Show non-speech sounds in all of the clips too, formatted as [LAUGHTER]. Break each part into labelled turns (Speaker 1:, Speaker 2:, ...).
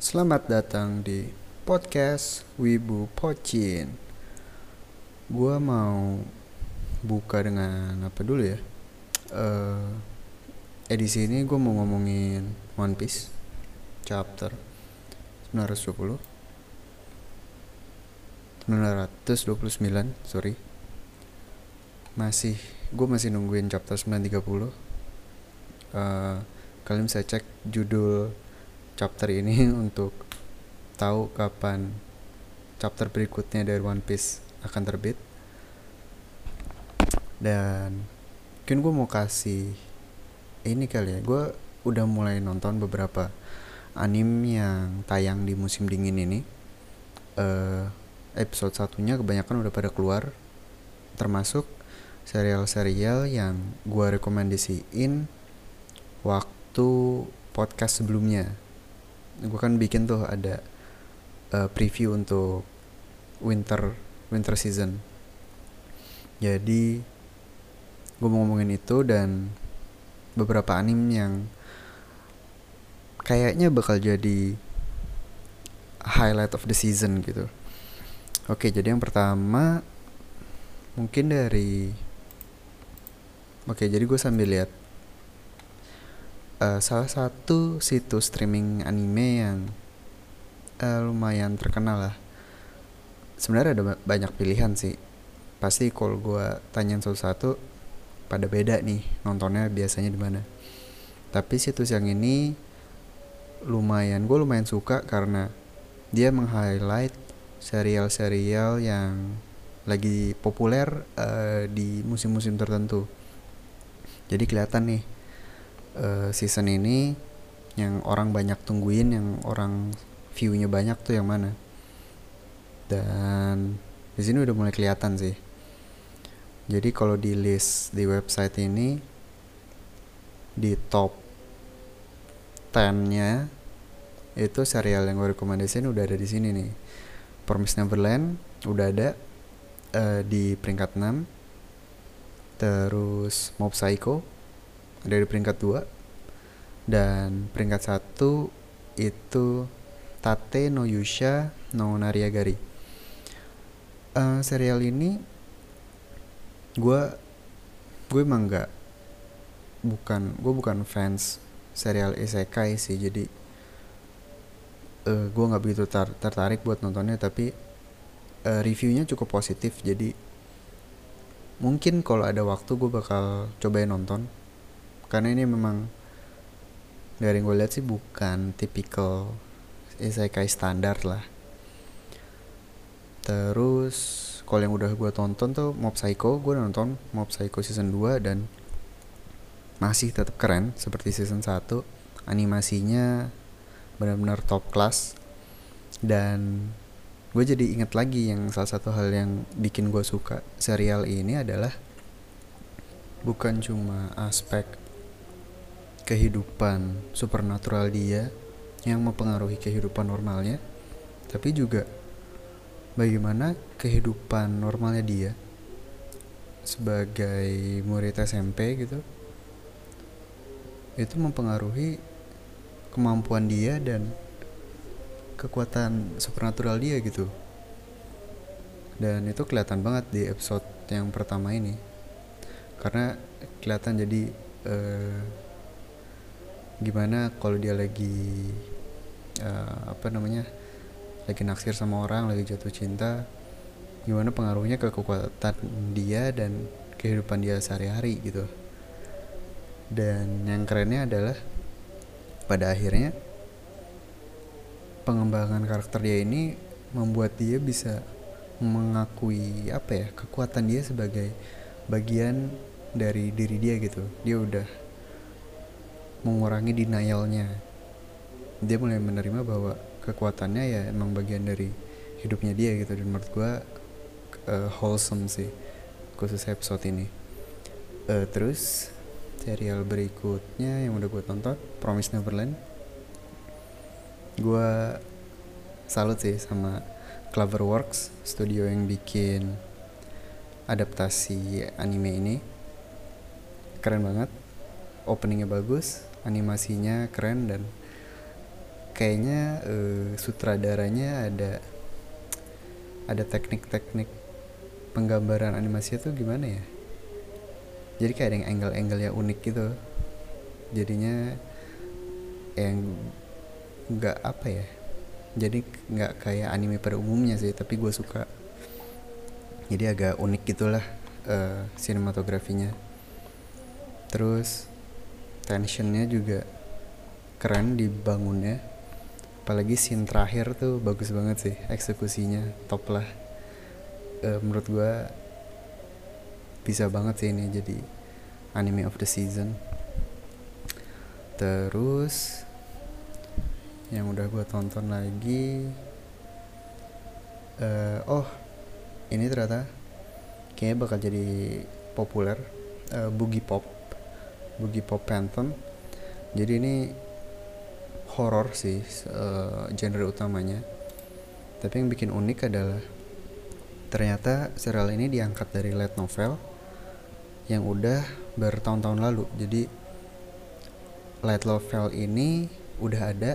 Speaker 1: Selamat datang di podcast Wibu Pocin. Gua mau buka dengan apa dulu ya? Eh edisi ini gue mau ngomongin One Piece chapter 920 929 sorry masih gue masih nungguin chapter 930 uh, kalian bisa cek judul chapter ini [LAUGHS] untuk tahu kapan chapter berikutnya dari One Piece akan terbit. Dan mungkin gue mau kasih ini kali ya. Gue udah mulai nonton beberapa anime yang tayang di musim dingin ini. Uh, episode satunya kebanyakan udah pada keluar termasuk serial-serial yang gue rekomendasiin waktu podcast sebelumnya gue kan bikin tuh ada uh, preview untuk winter winter season. Jadi gue mau ngomongin itu dan beberapa anime yang kayaknya bakal jadi highlight of the season gitu. Oke jadi yang pertama mungkin dari oke jadi gue sambil lihat uh, salah satu situs streaming anime yang uh, lumayan terkenal lah. Sebenarnya ada banyak pilihan sih. Pasti kalau gue tanyain satu-satu pada beda nih nontonnya biasanya di mana. Tapi situs yang ini lumayan gue lumayan suka karena dia meng-highlight serial-serial yang lagi populer uh, di musim-musim tertentu. Jadi kelihatan nih uh, season ini yang orang banyak tungguin yang orang viewnya banyak tuh yang mana? Dan di sini udah mulai kelihatan sih. Jadi kalau di list di website ini di top 10 nya itu serial yang gue rekomendasiin udah ada di sini nih. Promise Neverland udah ada uh, di peringkat 6 terus Mob Psycho ada di peringkat 2 dan peringkat 1 itu Tate no Yusha no Nariagari uh, serial ini gue gue emang gak bukan gue bukan fans serial isekai sih. Jadi uh, gue nggak begitu tar tertarik buat nontonnya tapi uh, reviewnya cukup positif. Jadi mungkin kalau ada waktu gue bakal cobain nonton karena ini memang dari gue lihat sih bukan tipikal isekai standar lah. Terus kalau yang udah gue tonton tuh Mob Psycho gue nonton Mob Psycho season 2 dan masih tetap keren seperti season 1 animasinya benar-benar top class. Dan gue jadi inget lagi yang salah satu hal yang bikin gue suka serial ini adalah bukan cuma aspek kehidupan supernatural dia yang mempengaruhi kehidupan normalnya tapi juga bagaimana kehidupan normalnya dia sebagai murid SMP gitu itu mempengaruhi kemampuan dia dan kekuatan supernatural dia gitu. Dan itu kelihatan banget di episode yang pertama ini. Karena kelihatan jadi uh, gimana kalau dia lagi uh, apa namanya lagi naksir sama orang lagi jatuh cinta gimana pengaruhnya ke kekuatan dia dan kehidupan dia sehari-hari gitu. Dan yang kerennya adalah pada akhirnya pengembangan karakter dia ini membuat dia bisa mengakui apa ya kekuatan dia sebagai bagian dari diri dia gitu. Dia udah mengurangi denialnya. Dia mulai menerima bahwa kekuatannya ya emang bagian dari hidupnya dia gitu dan menurut gue uh, wholesome sih khusus episode ini. Uh, terus serial berikutnya yang udah gue tonton Promise Neverland. Gue salut sih sama Cloverworks studio yang bikin adaptasi anime ini. Keren banget openingnya bagus animasinya keren dan kayaknya uh, sutradaranya ada ada teknik-teknik penggambaran animasi itu gimana ya? Jadi kayak ada yang angle-angle yang unik gitu. Jadinya yang nggak apa ya jadi nggak kayak anime pada umumnya sih tapi gue suka. Jadi agak unik gitulah uh, sinematografinya. Terus tensionnya juga keren dibangunnya. Apalagi scene terakhir tuh bagus banget sih eksekusinya top lah. Uh, menurut gue bisa banget sih ini jadi anime of the season. Terus yang udah gue tonton lagi uh, oh ini ternyata kayaknya bakal jadi populer uh, boogie pop boogie pop phantom. Jadi ini horror sih uh, genre utamanya. Tapi yang bikin unik adalah ternyata serial ini diangkat dari light novel yang udah bertahun-tahun lalu. Jadi light novel ini udah ada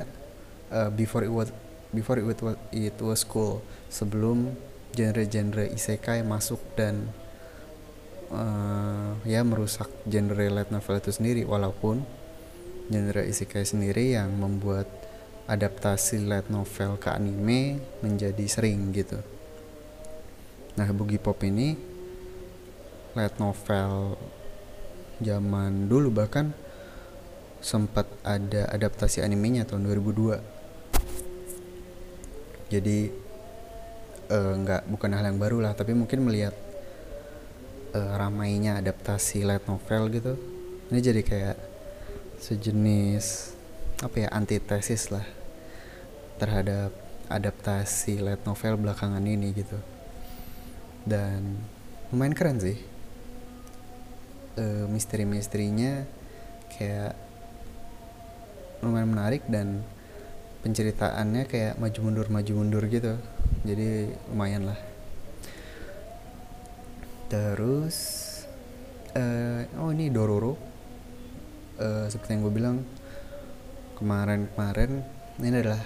Speaker 1: uh, before it was before it was it was cool sebelum genre-genre isekai masuk dan uh, ya merusak genre light novel itu sendiri walaupun genre isekai sendiri yang membuat adaptasi light novel ke anime menjadi sering gitu. Nah, Boogie Pop ini light novel zaman dulu bahkan sempat ada adaptasi animenya tahun 2002 jadi uh, nggak bukan hal yang baru lah tapi mungkin melihat uh, ramainya adaptasi light novel gitu. Ini jadi kayak sejenis apa ya antitesis lah terhadap adaptasi light novel belakangan ini gitu. Dan lumayan keren sih. Uh, misteri-misterinya kayak lumayan menarik dan penceritaannya kayak maju mundur maju mundur gitu. Jadi lumayan lah terus uh, oh ini Dororo. Uh, seperti yang gue bilang kemarin-kemarin ini adalah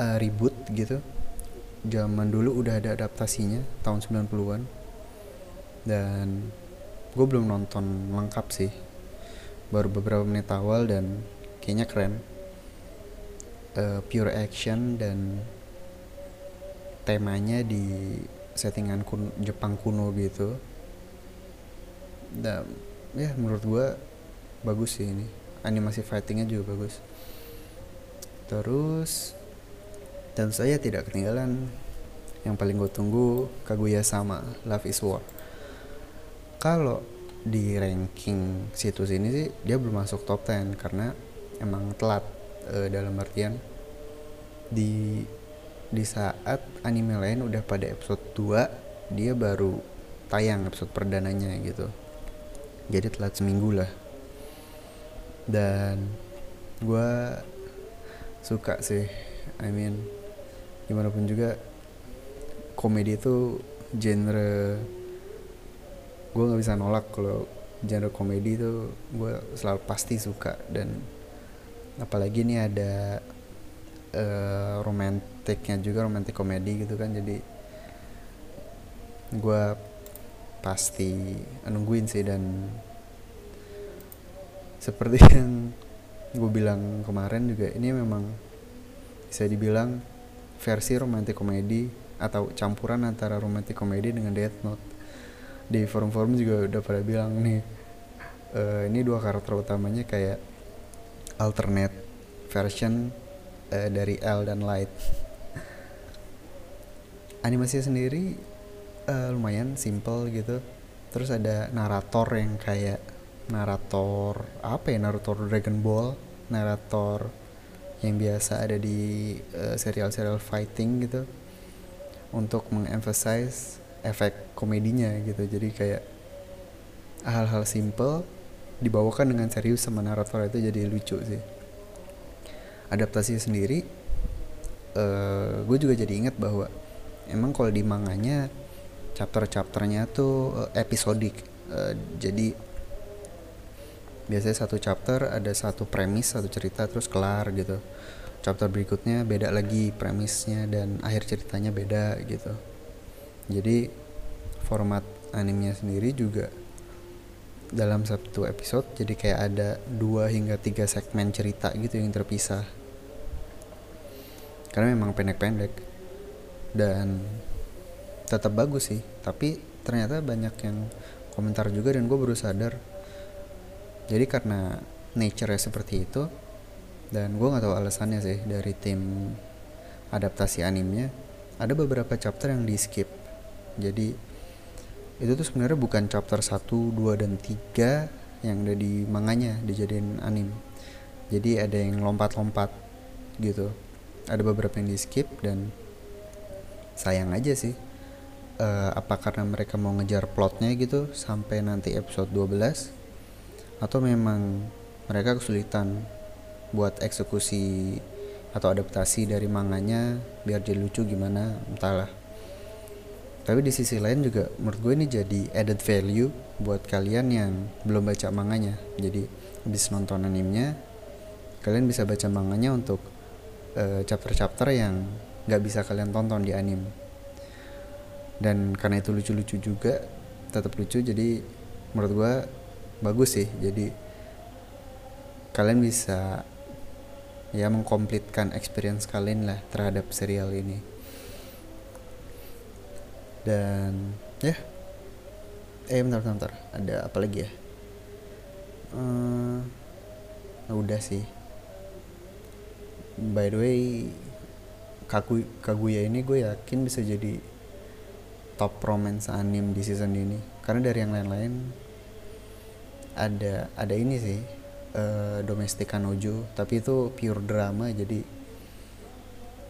Speaker 1: uh, reboot gitu. Zaman dulu udah ada adaptasinya tahun 90-an dan gue belum nonton lengkap sih. Baru beberapa menit awal dan kayaknya keren. Uh, pure action dan temanya di settingan kun Jepang kuno gitu. Dan ya menurut gua bagus sih ini. Animasi fightingnya juga bagus. Terus dan saya tidak ketinggalan. Yang paling gue tunggu Kaguya sama Love is War. Kalau di ranking situs ini sih dia belum masuk top 10 karena emang telat e, dalam artian di di saat anime lain udah pada episode 2 dia baru tayang episode perdananya gitu. Jadi telat seminggu lah. Dan gue suka sih I mean gimana pun juga komedi itu genre gue nggak bisa nolak kalau genre komedi itu gue selalu pasti suka. Dan apalagi ini ada uh, romantiknya juga romantik komedi gitu kan. Jadi gue pasti nungguin sih dan seperti [LAUGHS] yang gue bilang kemarin juga ini memang bisa dibilang versi romantik komedi atau campuran antara romantik komedi dengan Death Note. Di forum-forum juga udah pada bilang nih uh, ini dua karakter utamanya kayak alternate version uh, dari L dan Light [LAUGHS] animasinya sendiri uh, lumayan simple gitu. Terus ada narator yang kayak narator apa ya narator Dragon Ball narator yang biasa ada di serial-serial uh, fighting gitu. Untuk mengemphasize efek komedinya gitu. Jadi kayak hal-hal simple dibawakan dengan serius sama narator itu jadi lucu sih. Adaptasi sendiri uh, eh, gue juga jadi ingat bahwa emang kalau di manganya chapter-chapternya tuh uh, episodik. Uh, jadi biasanya satu chapter ada satu premis satu cerita terus kelar gitu. Chapter berikutnya beda lagi premisnya dan akhir ceritanya beda gitu. Jadi format animenya sendiri juga dalam satu episode jadi kayak ada dua hingga tiga segmen cerita gitu yang terpisah. Karena memang pendek-pendek dan tetap bagus sih. Tapi ternyata banyak yang komentar juga dan gue baru sadar. Jadi karena nature seperti itu dan gue nggak tahu alasannya sih dari tim adaptasi animenya ada beberapa chapter yang di skip jadi itu tuh sebenarnya bukan chapter 1, 2 dan 3 yang ada di manganya dijadiin anim. Jadi ada yang lompat-lompat gitu. Ada beberapa yang di skip dan sayang aja sih. Uh, apa karena mereka mau ngejar plotnya gitu sampai nanti episode 12 atau memang mereka kesulitan buat eksekusi atau adaptasi dari manganya biar jadi lucu gimana? Entahlah. Tapi di sisi lain juga menurut gue ini jadi added value buat kalian yang belum baca manganya. Jadi habis nonton animenya kalian bisa baca manganya untuk chapter eh, chapter-chapter yang nggak bisa kalian tonton di anim dan karena itu lucu-lucu juga tetap lucu jadi menurut gue bagus sih. Jadi kalian bisa ya mengkomplitkan experience kalian lah terhadap serial ini. Dan ya. Eh bentar bentar, ada apa lagi ya? Uh, udah sih. By the way Kagu Kaguya ini gue yakin bisa jadi top romance anim di season ini. Karena dari yang lain-lain ada ada ini sih uh, domestik kanojo. Tapi itu pure drama jadi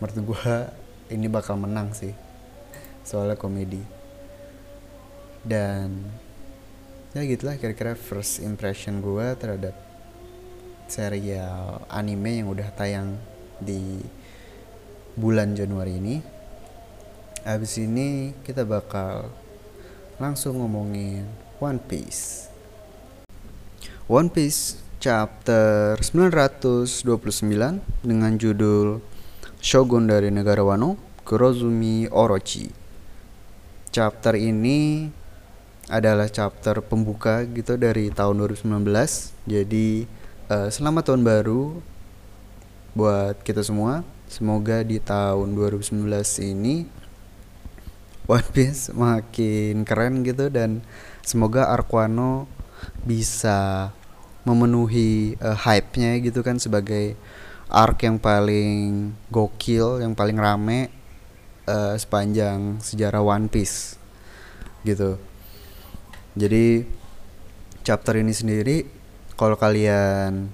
Speaker 1: menurut gue ini bakal menang sih. Soalnya komedi. Dan ya gitulah kira-kira first impression gue terhadap serial anime yang udah tayang di bulan Januari ini. Habis ini kita bakal langsung ngomongin One Piece. One Piece chapter 929 dengan judul Shogun dari Negara Wano, Kurozumi Orochi. Chapter ini adalah chapter pembuka gitu dari tahun 2019. Jadi uh, selamat tahun baru buat kita semua. Semoga di tahun 2019 ini One Piece makin keren gitu dan semoga Arkwano bisa memenuhi uh, hype-nya gitu kan sebagai arc yang paling gokil, yang paling rame uh, sepanjang sejarah One Piece gitu. Jadi chapter ini sendiri kalau kalian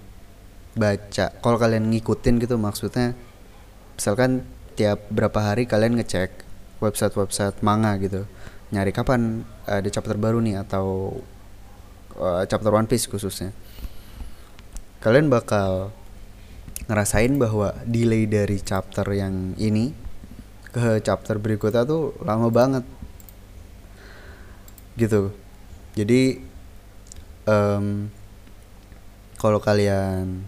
Speaker 1: baca kalau kalian ngikutin gitu maksudnya misalkan tiap berapa hari kalian ngecek website-website manga gitu. Nyari kapan ada chapter baru nih atau uh, chapter One Piece khususnya. Kalian bakal ngerasain bahwa delay dari chapter yang ini ke chapter berikutnya tuh lama banget. Gitu. Jadi um, kalau kalian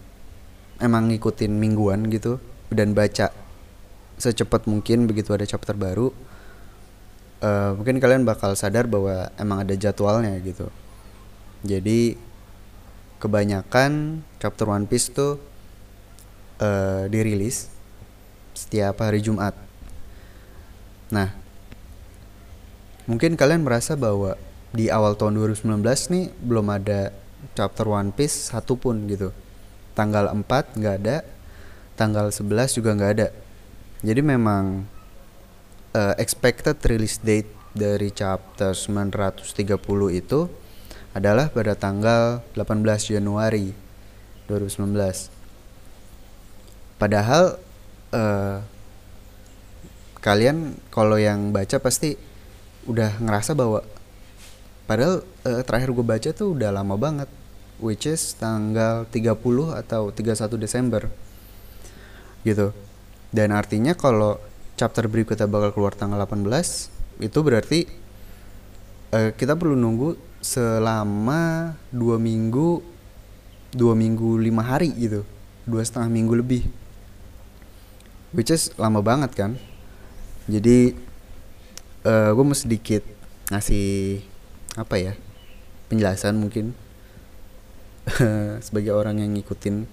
Speaker 1: emang ngikutin mingguan gitu dan baca secepat mungkin begitu ada chapter baru uh, mungkin kalian bakal sadar bahwa emang ada jadwalnya gitu. Jadi kebanyakan chapter One Piece tuh uh, dirilis setiap hari Jumat. Nah mungkin kalian merasa bahwa di awal tahun 2019 nih belum ada chapter One Piece satupun gitu. Tanggal 4 nggak ada tanggal 11 juga nggak ada. Jadi memang uh, expected release date dari chapter 930 itu adalah pada tanggal 18 Januari 2019 padahal uh, kalian kalau yang baca pasti udah ngerasa bahwa padahal uh, terakhir gue baca tuh udah lama banget which is tanggal 30 atau 31 Desember gitu. Dan artinya kalau chapter berikutnya bakal keluar tanggal 18 itu berarti uh, kita perlu nunggu selama dua minggu dua minggu lima hari gitu. Dua setengah minggu lebih. Which is lama banget kan. Jadi uh, gue mau sedikit ngasih apa ya penjelasan mungkin. [LAUGHS] Sebagai orang yang ngikutin.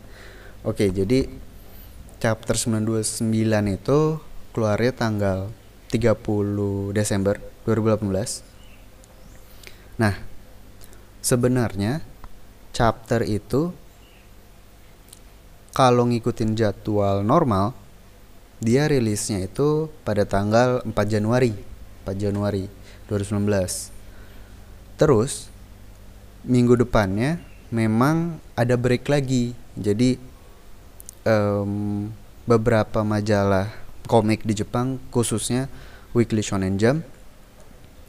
Speaker 1: Oke okay, jadi chapter 929 itu keluarnya tanggal 30 Desember 2018 nah sebenarnya chapter itu kalau ngikutin jadwal normal dia rilisnya itu pada tanggal 4 Januari 4 Januari 2019 terus minggu depannya memang ada break lagi. Jadi um, beberapa majalah komik di Jepang khususnya Weekly Shonen Jump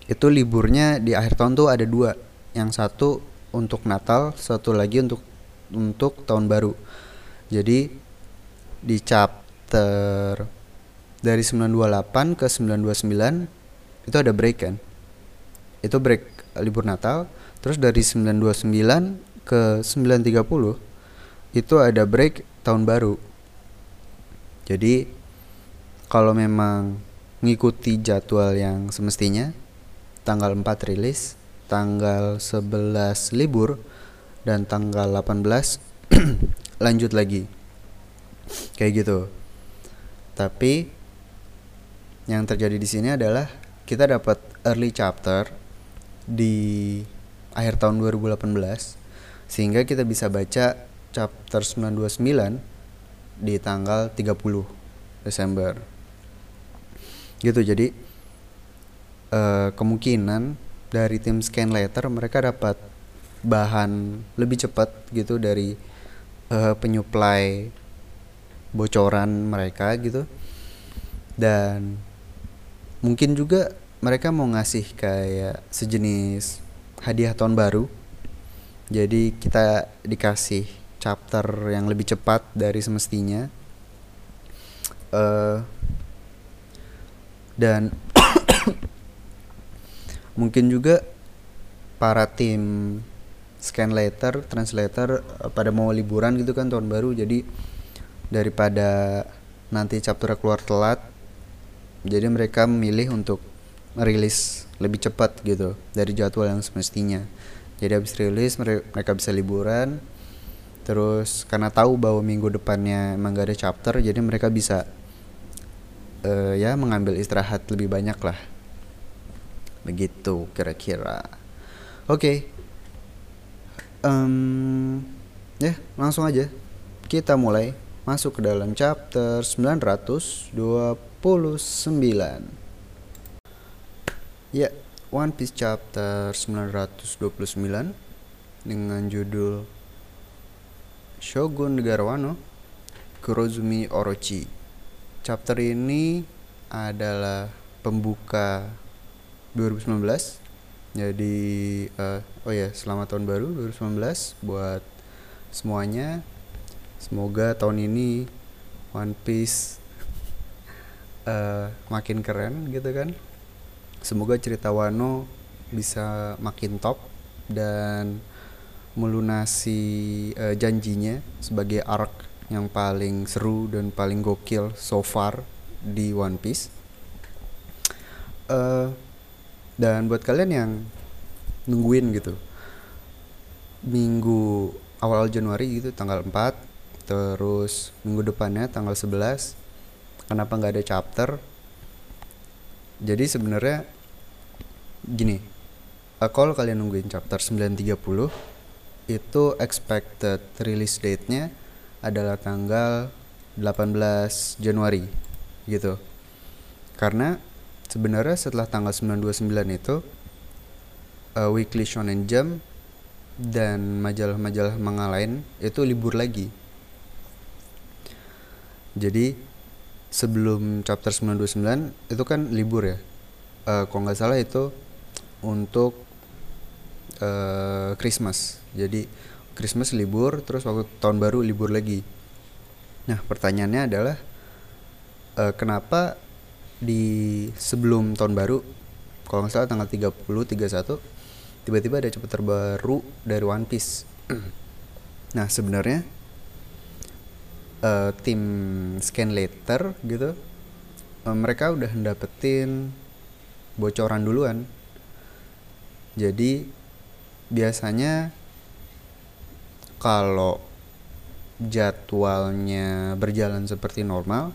Speaker 1: itu liburnya di akhir tahun tuh ada dua. Yang satu untuk Natal satu lagi untuk untuk tahun baru. Jadi di chapter dari 928 ke 929 itu ada break kan? Itu break libur Natal. Terus dari 929 ke 930 itu ada break tahun baru. Jadi kalau memang ngikuti jadwal yang semestinya tanggal 4 rilis tanggal 11 libur dan tanggal 18 [CLEARS THROAT] lanjut lagi. Kayak gitu. Tapi yang terjadi di sini adalah kita dapat early chapter di akhir tahun 2018 sehingga kita bisa baca chapter 929 di tanggal 30 Desember. Gitu jadi uh, kemungkinan dari tim scan letter mereka dapat bahan lebih cepat gitu dari uh, penyuplai bocoran mereka gitu dan mungkin juga mereka mau ngasih kayak sejenis hadiah tahun baru jadi kita dikasih chapter yang lebih cepat dari semestinya. Uh, dan [COUGHS] mungkin juga para tim scan letter translator uh, pada mau liburan gitu kan tahun baru. Jadi daripada nanti chapter keluar telat jadi mereka memilih untuk merilis lebih cepat gitu dari jadwal yang semestinya. Jadi habis rilis mereka bisa liburan terus karena tahu bahwa minggu depannya emang gak ada chapter jadi mereka bisa uh, ya mengambil istirahat lebih banyak lah begitu kira-kira oke okay. um, ya langsung aja kita mulai masuk ke dalam chapter 929. Ya, One Piece chapter 929 dengan judul Shogun Negara Wano Kurozumi Orochi. Chapter ini adalah pembuka 2019. Jadi uh, oh ya, selamat tahun baru 2019 buat semuanya semoga tahun ini One Piece uh, [LAUGHS] makin keren gitu kan semoga cerita Wano bisa makin top dan melunasi uh, janjinya sebagai arc yang paling seru dan paling gokil so far di One Piece. Uh, dan buat kalian yang nungguin gitu minggu awal Januari gitu tanggal 4 terus minggu depannya tanggal 11 kenapa nggak ada chapter? Jadi sebenarnya gini uh, kalau kalian nungguin chapter 930 itu expected release date-nya adalah tanggal 18 Januari gitu. Karena sebenarnya setelah tanggal 929 itu uh, Weekly Shonen Jump dan majalah-majalah manga lain itu libur lagi. Jadi sebelum chapter 929 itu kan libur ya. Uh, kalau nggak salah itu untuk uh, Christmas. Jadi Christmas libur terus waktu tahun baru libur lagi. Nah pertanyaannya adalah uh, kenapa di sebelum tahun baru kalau nggak salah tanggal 30 31 tiba-tiba ada chapter terbaru dari One Piece? [CLEARS THROAT] Nah sebenarnya uh, tim scan letter gitu mereka udah dapetin bocoran duluan. Jadi biasanya kalau jadwalnya berjalan seperti normal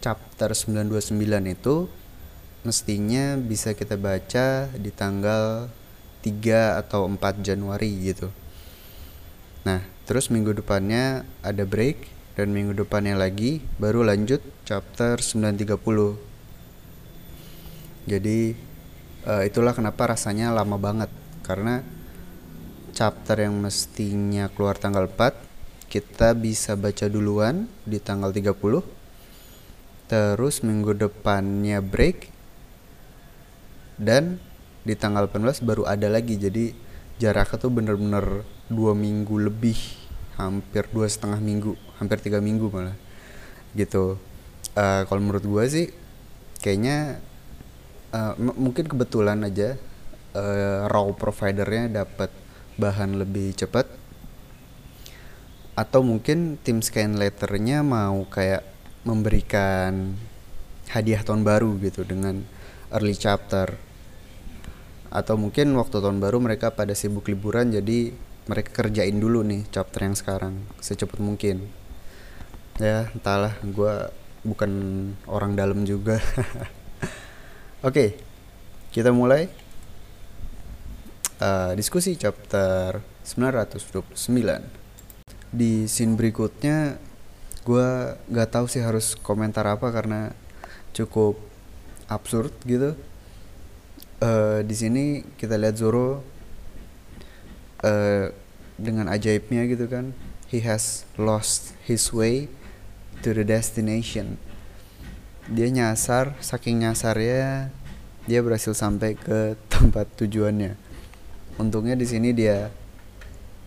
Speaker 1: chapter 929 itu mestinya bisa kita baca di tanggal 3 atau 4 Januari gitu. Nah terus minggu depannya ada break dan minggu depannya lagi baru lanjut chapter 930 jadi uh, itulah kenapa rasanya lama banget karena chapter yang mestinya keluar tanggal 4 kita bisa baca duluan di tanggal 30 terus minggu depannya break. Dan di tanggal 18 baru ada lagi. Jadi jaraknya tuh bener-bener dua minggu lebih. Hampir dua setengah minggu. Hampir tiga minggu malah. Gitu. Uh, kalau menurut gue sih kayaknya uh, mungkin kebetulan aja uh, raw providernya dapat bahan lebih cepat? Atau mungkin tim scan letternya mau kayak memberikan hadiah tahun baru gitu dengan early chapter? Atau mungkin waktu tahun baru mereka pada sibuk liburan jadi mereka kerjain dulu nih chapter yang sekarang secepat mungkin. Ya entahlah gue bukan orang dalam juga. [LAUGHS] Oke okay, kita mulai uh, diskusi chapter 929 di scene berikutnya gue nggak tahu sih harus komentar apa karena cukup absurd gitu. Uh, di sini kita lihat Zoro uh, dengan ajaibnya gitu kan. He has lost his way to the destination. Dia nyasar saking nyasarnya dia berhasil sampai ke tempat tujuannya untungnya di sini dia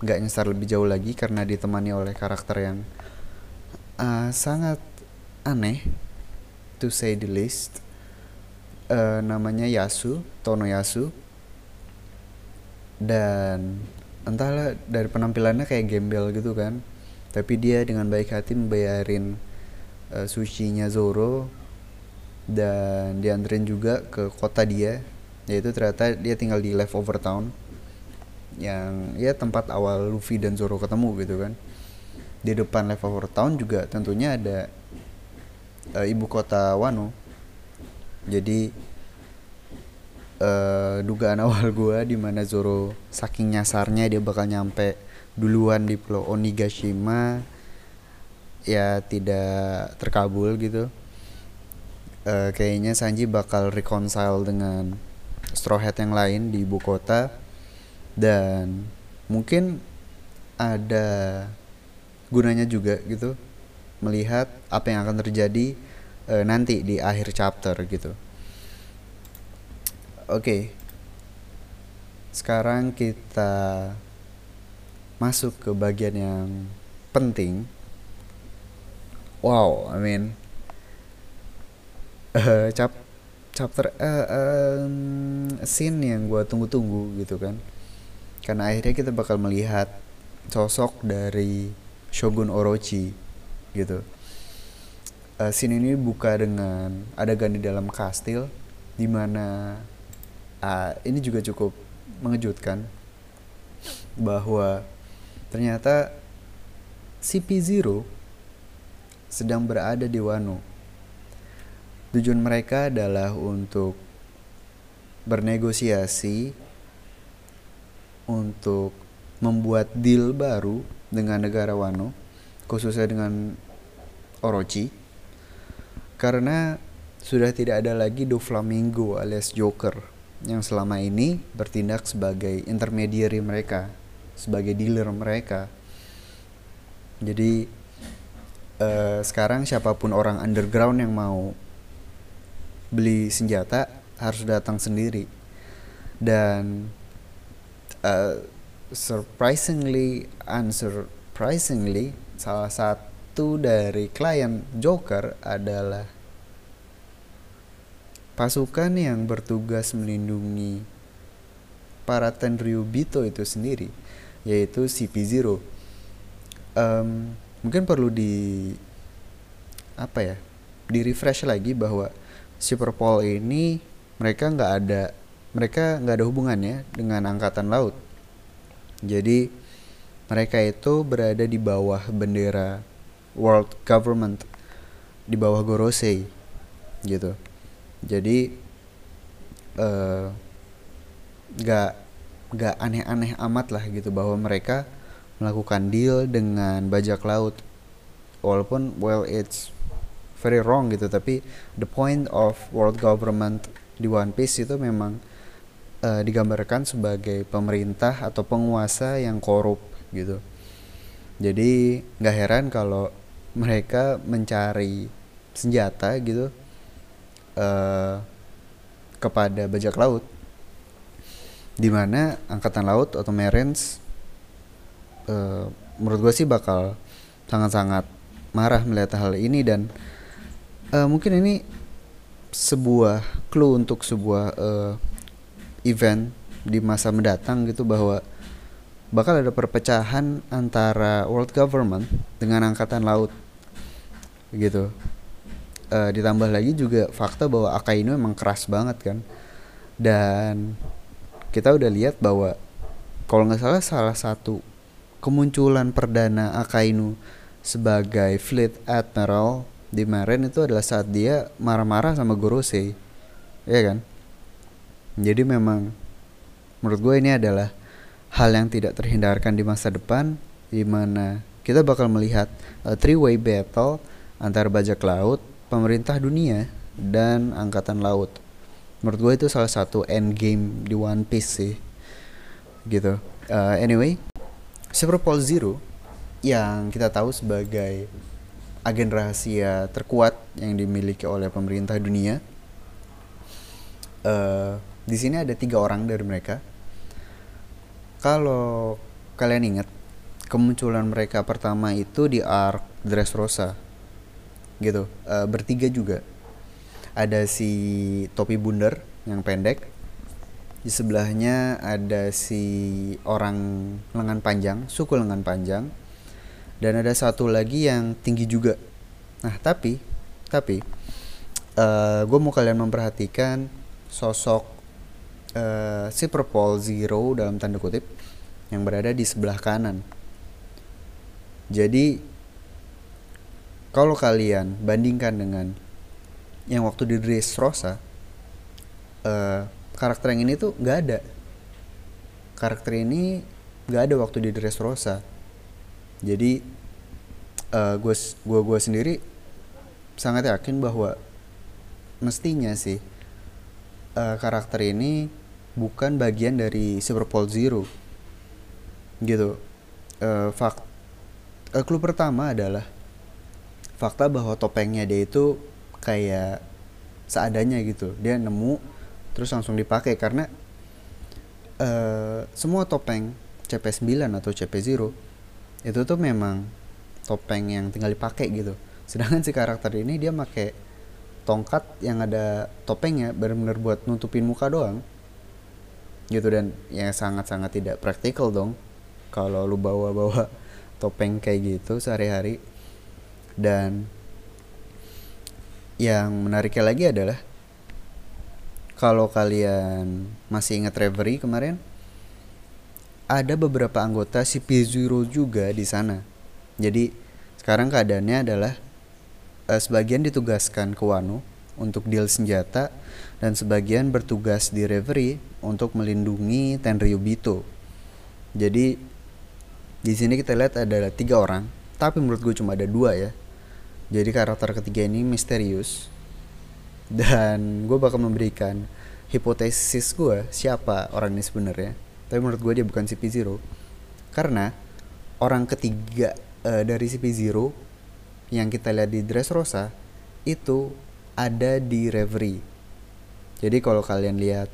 Speaker 1: nggak nyasar lebih jauh lagi karena ditemani oleh karakter yang uh, sangat aneh to say the least. Uh, namanya Yasu Tono Yasu. Dan entahlah dari penampilannya kayak gembel gitu kan. Tapi dia dengan baik hati membayarin uh, sushinya Zoro. Dan dianterin juga ke kota dia. Yaitu ternyata dia tinggal di leftover town yang ya tempat awal Luffy dan Zoro ketemu gitu kan. Di depan Leftover Town juga tentunya ada uh, ibu kota Wano. Jadi uh, dugaan [LAUGHS] awal gue di mana Zoro saking nyasarnya dia bakal nyampe duluan di Pulau Onigashima ya tidak terkabul gitu. Uh, kayaknya Sanji bakal reconcile dengan Straw Hat yang lain di ibu kota dan mungkin ada gunanya juga gitu melihat apa yang akan terjadi e, nanti di akhir chapter gitu. Oke. Okay. Sekarang kita masuk ke bagian yang penting. Wow, I mean uh, chap chapter uh, um, scene yang gue tunggu-tunggu gitu kan karena akhirnya kita bakal melihat sosok dari Shogun Orochi gitu. Uh, scene ini buka dengan adegan di dalam kastil di mana uh, ini juga cukup mengejutkan bahwa ternyata CP0 sedang berada di Wano. Tujuan mereka adalah untuk bernegosiasi untuk membuat deal baru dengan negara Wano, khususnya dengan Orochi, karena sudah tidak ada lagi Doflamingo alias Joker yang selama ini bertindak sebagai intermediary mereka, sebagai dealer mereka. Jadi uh, sekarang siapa pun orang underground yang mau beli senjata harus datang sendiri dan uh, surprisingly unsurprisingly salah satu dari klien Joker adalah pasukan yang bertugas melindungi para Tenryubito itu sendiri yaitu CP0 um, mungkin perlu di apa ya di refresh lagi bahwa Super Pole ini mereka nggak ada mereka nggak ada hubungannya dengan angkatan laut. Jadi mereka itu berada di bawah bendera world government di bawah Gorosei gitu. Jadi eh, nggak uh, nggak aneh-aneh amat lah gitu bahwa mereka melakukan deal dengan bajak laut. Walaupun well it's very wrong gitu tapi the point of world government di One Piece itu memang uh, digambarkan sebagai pemerintah atau penguasa yang korup gitu. Jadi nggak heran kalau mereka mencari senjata gitu uh, kepada bajak laut. Di mana angkatan laut atau marines uh, menurut gue sih bakal sangat-sangat marah melihat hal ini dan uh, mungkin ini sebuah clue untuk sebuah uh, event di masa mendatang gitu bahwa bakal ada perpecahan antara world government dengan angkatan laut gitu. Uh, ditambah lagi juga fakta bahwa Akainu emang keras banget kan. Dan kita udah lihat bahwa kalau nggak salah salah satu kemunculan perdana Akainu sebagai fleet admiral di Maren itu adalah saat dia marah-marah sama Gorosei. Ya kan jadi memang menurut gue ini adalah hal yang tidak terhindarkan di masa depan di mana kita bakal melihat a three way battle antara bajak laut, pemerintah dunia dan angkatan laut. Menurut gue itu salah satu end game di One Piece sih gitu. Uh, anyway Super Paul Zero yang kita tahu sebagai agen rahasia terkuat yang dimiliki oleh pemerintah dunia uh, di sini ada tiga orang dari mereka. Kalau kalian ingat kemunculan mereka pertama itu di arc Dressrosa gitu. Uh, bertiga juga. Ada si topi bundar yang pendek. Di sebelahnya ada si orang lengan panjang suku lengan panjang. Dan ada satu lagi yang tinggi juga. Nah tapi tapi uh, eh, gue mau kalian memperhatikan sosok uh, si Purple Zero dalam tanda kutip yang berada di sebelah kanan. Jadi kalau kalian bandingkan dengan yang waktu di Dressrosa uh, karakter yang ini tuh nggak ada. Karakter ini nggak ada waktu di Dressrosa jadi gue uh, gue gue sendiri sangat yakin bahwa mestinya sih uh, karakter ini bukan bagian dari Superpole Zero. Gitu. Uh, fakt uh, clue pertama adalah fakta bahwa topengnya dia itu kayak seadanya gitu. Dia nemu terus langsung dipakai karena uh, semua topeng CP9 atau CP0 itu tuh memang topeng yang tinggal dipakai gitu. Sedangkan si karakter ini dia pakai tongkat yang ada topengnya benar-benar buat nutupin muka doang gitu dan yang sangat-sangat tidak praktikal dong kalau lu bawa-bawa [LAUGHS] topeng kayak gitu sehari-hari dan yang menariknya lagi adalah kalau kalian masih ingat Reverie kemarin ada beberapa anggota si P0 juga di sana. Jadi sekarang keadaannya adalah uh, sebagian ditugaskan ke Wano untuk deal senjata dan sebagian bertugas di Reverie untuk melindungi Tenryubito. Jadi di sini kita lihat ada tiga orang, tapi menurut gue cuma ada dua ya. Jadi karakter ketiga ini misterius. Dan gue bakal memberikan hipotesis gue siapa orang ini sebenarnya. Tapi menurut gue dia bukan CP0 karena orang ketiga uh, dari CP0 yang kita lihat di Dressrosa itu ada di Reverie. Jadi kalau kalian lihat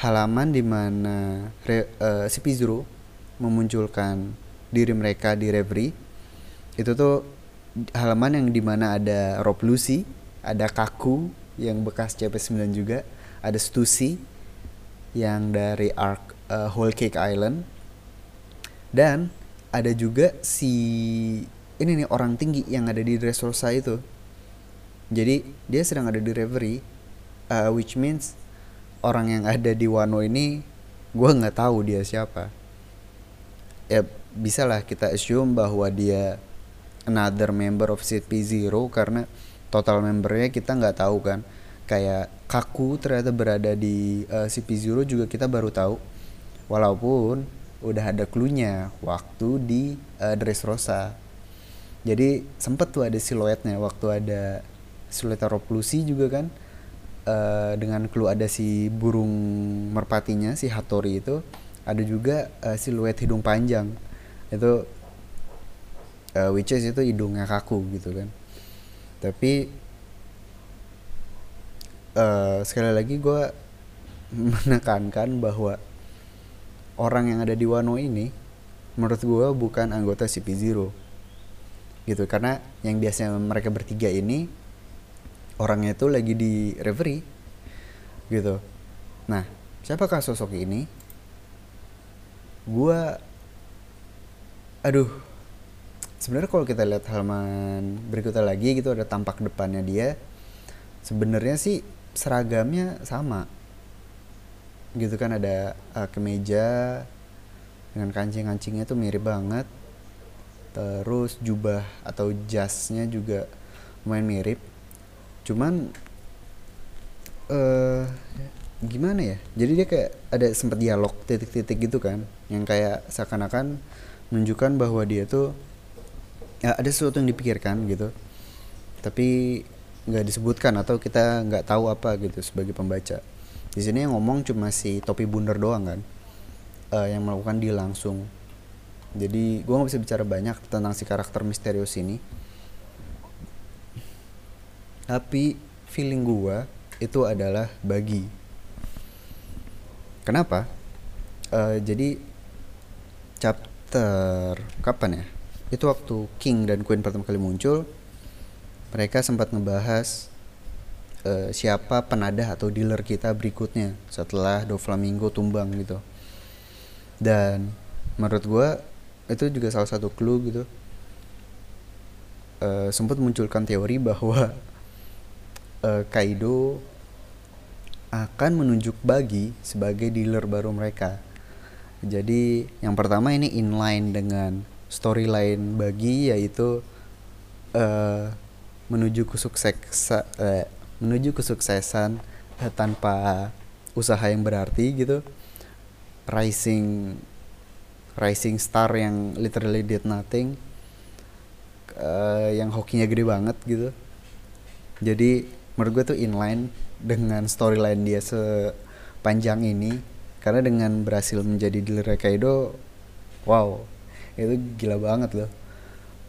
Speaker 1: halaman di mana uh, CP0 memunculkan diri mereka di Reverie itu tuh halaman yang di mana ada Rob Lucy, ada Kaku yang bekas CP9 juga, ada Stussy yang dari Ark uh, Whole Cake Island, dan ada juga si ini nih orang tinggi yang ada di Dressrosa itu jadi dia sedang ada di Reverie uh, which means orang yang ada di Wano ini gue nggak tahu dia siapa. Ya bisa lah kita assume bahwa dia another member of CP0 karena total membernya kita nggak tahu kan. Kayak Kaku ternyata berada di uh, eh, CP0 juga kita baru tahu. Walaupun udah ada clue-nya waktu di uh, Dressrosa. Jadi sempet tuh ada siluetnya waktu ada siluet Lucy juga kan uh, dengan clue ada si burung merpatinya si Hattori itu ada juga uh, siluet hidung panjang. Itu uh, which is itu hidungnya kaku gitu kan. Tapi uh, sekali lagi gue [LAUGHS] menekankan bahwa orang yang ada di Wano ini menurut gue bukan anggota CP0 gitu karena yang biasanya mereka bertiga ini orangnya itu lagi di referee gitu. Nah siapakah sosok ini? Gue aduh sebenarnya kalau kita lihat halaman berikutnya lagi gitu ada tampak depannya dia sebenarnya sih seragamnya sama. Gitu kan ada uh, kemeja dengan kancing-kancingnya tuh mirip banget. Terus jubah atau jasnya juga lumayan mirip cuman uh, gimana ya? Jadi dia kayak ada sempat dialog titik-titik gitu kan yang kayak seakan-akan menunjukkan bahwa dia tuh ya ada sesuatu yang dipikirkan gitu. Tapi nggak disebutkan atau kita nggak tahu apa gitu sebagai pembaca. Di sini yang ngomong cuma si topi bundar doang kan uh, yang melakukan dia langsung. Jadi gue nggak bisa bicara banyak tentang si karakter misterius ini tapi feeling gue itu adalah bagi. Kenapa? Uh, jadi chapter kapan ya? Itu waktu King dan Queen pertama kali muncul mereka sempat ngebahas uh, siapa penadah atau dealer kita berikutnya setelah Doflamingo tumbang gitu. Dan menurut gue itu juga salah satu clue gitu. Uh, sempat munculkan teori bahwa uh, Kaido akan menunjuk Bagi sebagai dealer baru mereka jadi yang pertama ini inline dengan storyline bagi yaitu uh, menuju kesuksesan uh, menuju kesuksesan uh, tanpa usaha yang berarti gitu. Rising rising star yang literally did nothing. Uh, yang hokinya gede banget gitu. Jadi menurut gue tuh inline dengan storyline dia sepanjang ini. Karena dengan berhasil menjadi dealer Kaido wow itu gila banget loh.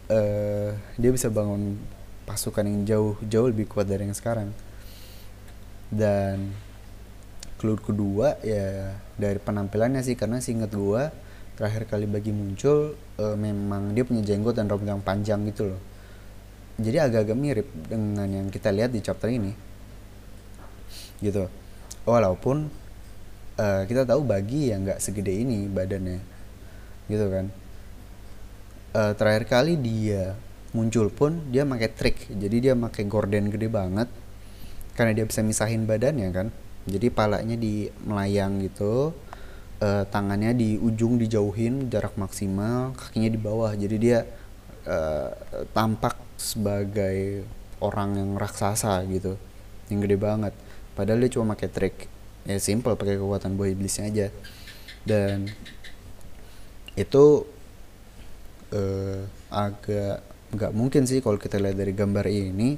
Speaker 1: Uh, dia bisa bangun pasukan yang jauh jauh lebih kuat dari yang sekarang. Dan clue kedua ya dari penampilannya sih karena inget gua terakhir kali bagi muncul uh, memang dia punya jenggot dan rambut yang panjang gitu loh jadi agak-agak mirip dengan yang kita lihat di chapter ini. Gitu. Walaupun uh, kita tahu bagi yang nggak segede ini badannya. Gitu kan. Uh, terakhir kali dia muncul pun dia pakai trik. Jadi dia pakai gorden gede banget. Karena dia bisa misahin badannya kan. Jadi palanya di melayang gitu. Uh, tangannya di ujung dijauhin jarak maksimal kakinya di bawah. Jadi dia uh, tampak sebagai orang yang raksasa gitu yang gede banget. Padahal dia cuma pakai trik ya simple pakai kekuatan buah iblisnya aja. Dan itu uh, agak nggak mungkin sih kalau kita lihat dari gambar ini.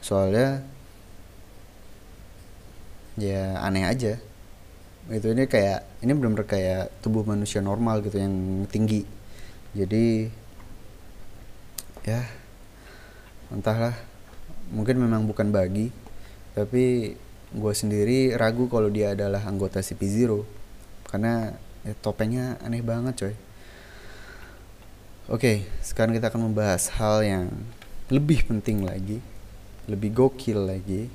Speaker 1: Soalnya ya aneh aja. Itu ini kayak ini benar-benar kayak tubuh manusia normal gitu yang tinggi. Jadi ya entahlah mungkin memang bukan bagi tapi gue sendiri ragu kalau dia adalah anggota CP0 karena ya, topengnya aneh banget coy. Oke sekarang kita akan membahas hal yang lebih penting lagi lebih gokil lagi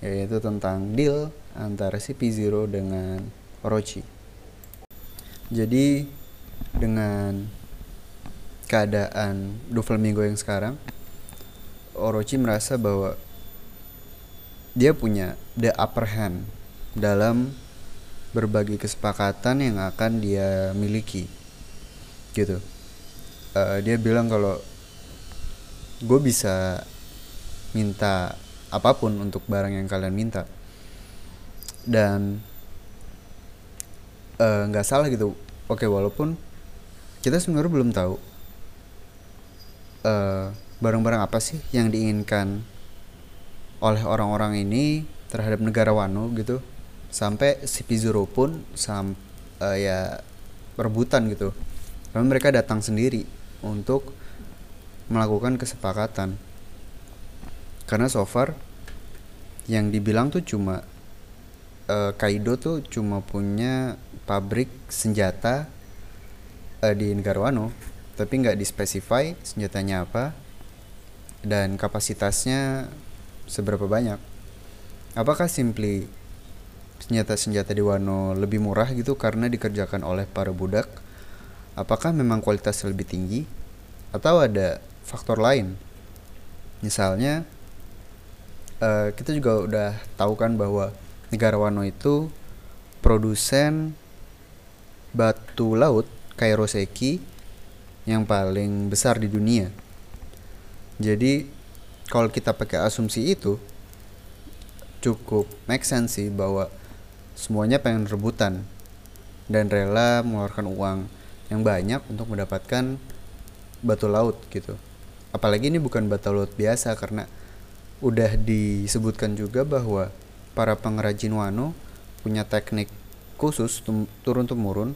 Speaker 1: yaitu tentang deal antara CP0 dengan Orochi. Jadi dengan keadaan Doflamingo yang sekarang Orochi merasa bahwa dia punya the upper hand dalam berbagai kesepakatan yang akan dia miliki gitu. Uh, dia bilang kalau gue bisa minta apa pun untuk barang yang kalian minta. Dan eh, nggak uh, salah gitu. Oke walaupun kita sebenarnya belum tahu eh, barang-barang apa sih yang diinginkan oleh orang-orang ini terhadap negara Wano gitu? Sampai si Pizuro pun sam uh, ya perebutan gitu. Lalu mereka datang sendiri untuk melakukan kesepakatan. Karena so far yang dibilang tuh cuma uh, Kaido tuh cuma punya pabrik senjata uh, di negara Wano tapi nggak dispesify senjatanya apa dan kapasitasnya seberapa banyak? Apakah simply senjata-senjata di Wano lebih murah gitu karena dikerjakan oleh para budak? Apakah memang kualitasnya lebih tinggi? Atau ada faktor lain? Misalnya uh, kita juga udah tahu kan bahwa negara Wano itu produsen batu laut kairoseki yang paling besar di dunia. Jadi kalau kita pakai asumsi itu cukup make sense sih bahwa semuanya pengen rebutan dan rela mengeluarkan uang yang banyak untuk mendapatkan batu laut gitu. Apalagi ini bukan batu laut biasa karena udah disebutkan juga bahwa para pengrajin wano punya teknik khusus turun temurun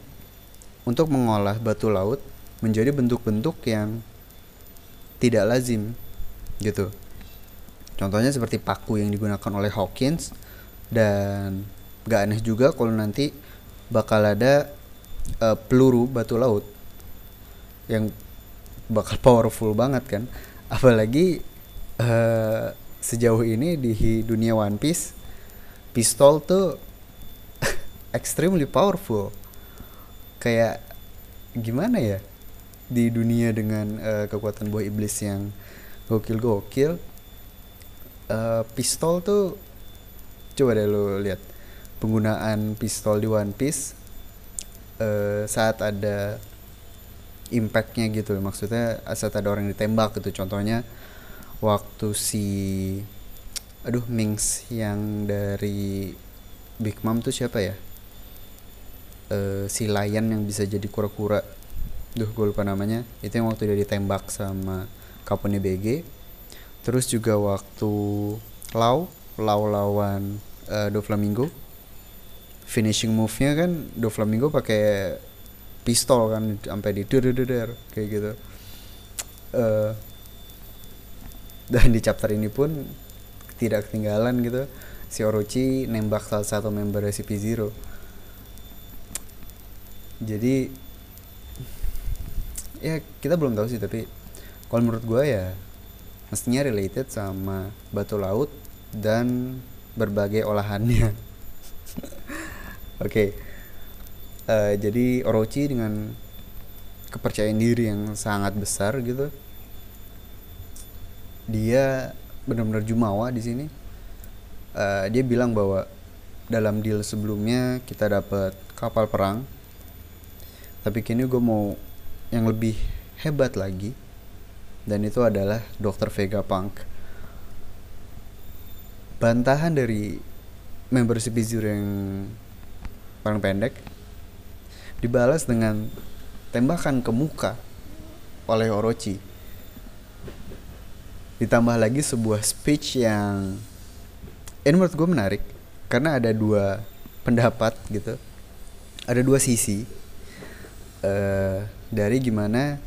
Speaker 1: untuk mengolah batu laut menjadi bentuk-bentuk yang tidak lazim gitu. Contohnya seperti paku yang digunakan oleh Hawkins dan gak aneh juga kalau nanti bakal ada uh, peluru batu laut yang bakal [LAUGHS] powerful banget kan. Apalagi uh, sejauh ini di dunia One Piece pistol tuh [LAUGHS] extremely powerful. Kayak gimana ya? Di dunia dengan uh, kekuatan buah iblis yang gokil-gokil. Uh, pistol tuh coba deh lo lihat penggunaan pistol di One Piece uh, saat ada impactnya gitu. Maksudnya saat ada orang ditembak gitu. Contohnya waktu si aduh Mings yang dari Big Mom tuh siapa ya? Uh, si Lion yang bisa jadi kura-kura duh gue lupa namanya. Itu yang waktu dia ditembak sama Kapone BG terus juga waktu Lau Lau lawan uh, Do Flamingo. Finishing move-nya kan Do Flamingo pakai pistol kan sampai di der kayak gitu. Uh, dan di chapter ini pun tidak ketinggalan gitu. Si Orochi nembak salah satu member CP0 jadi ya kita belum tahu sih tapi kalau menurut gue ya mestinya related sama batu laut dan berbagai olahannya [LAUGHS] oke okay. uh, eh, jadi Orochi dengan kepercayaan diri yang sangat besar gitu dia benar-benar jumawa di sini uh, dia bilang bahwa dalam deal sebelumnya kita dapat kapal perang tapi kini gue mau yang lebih hebat lagi dan itu adalah Dr. Vega Punk. Bantahan dari member CP0 yang paling pendek dibalas dengan tembakan ke muka oleh Orochi. Ditambah lagi sebuah speech yang ini menurut gue menarik karena ada dua pendapat gitu. Ada dua sisi. Uh, dari gimana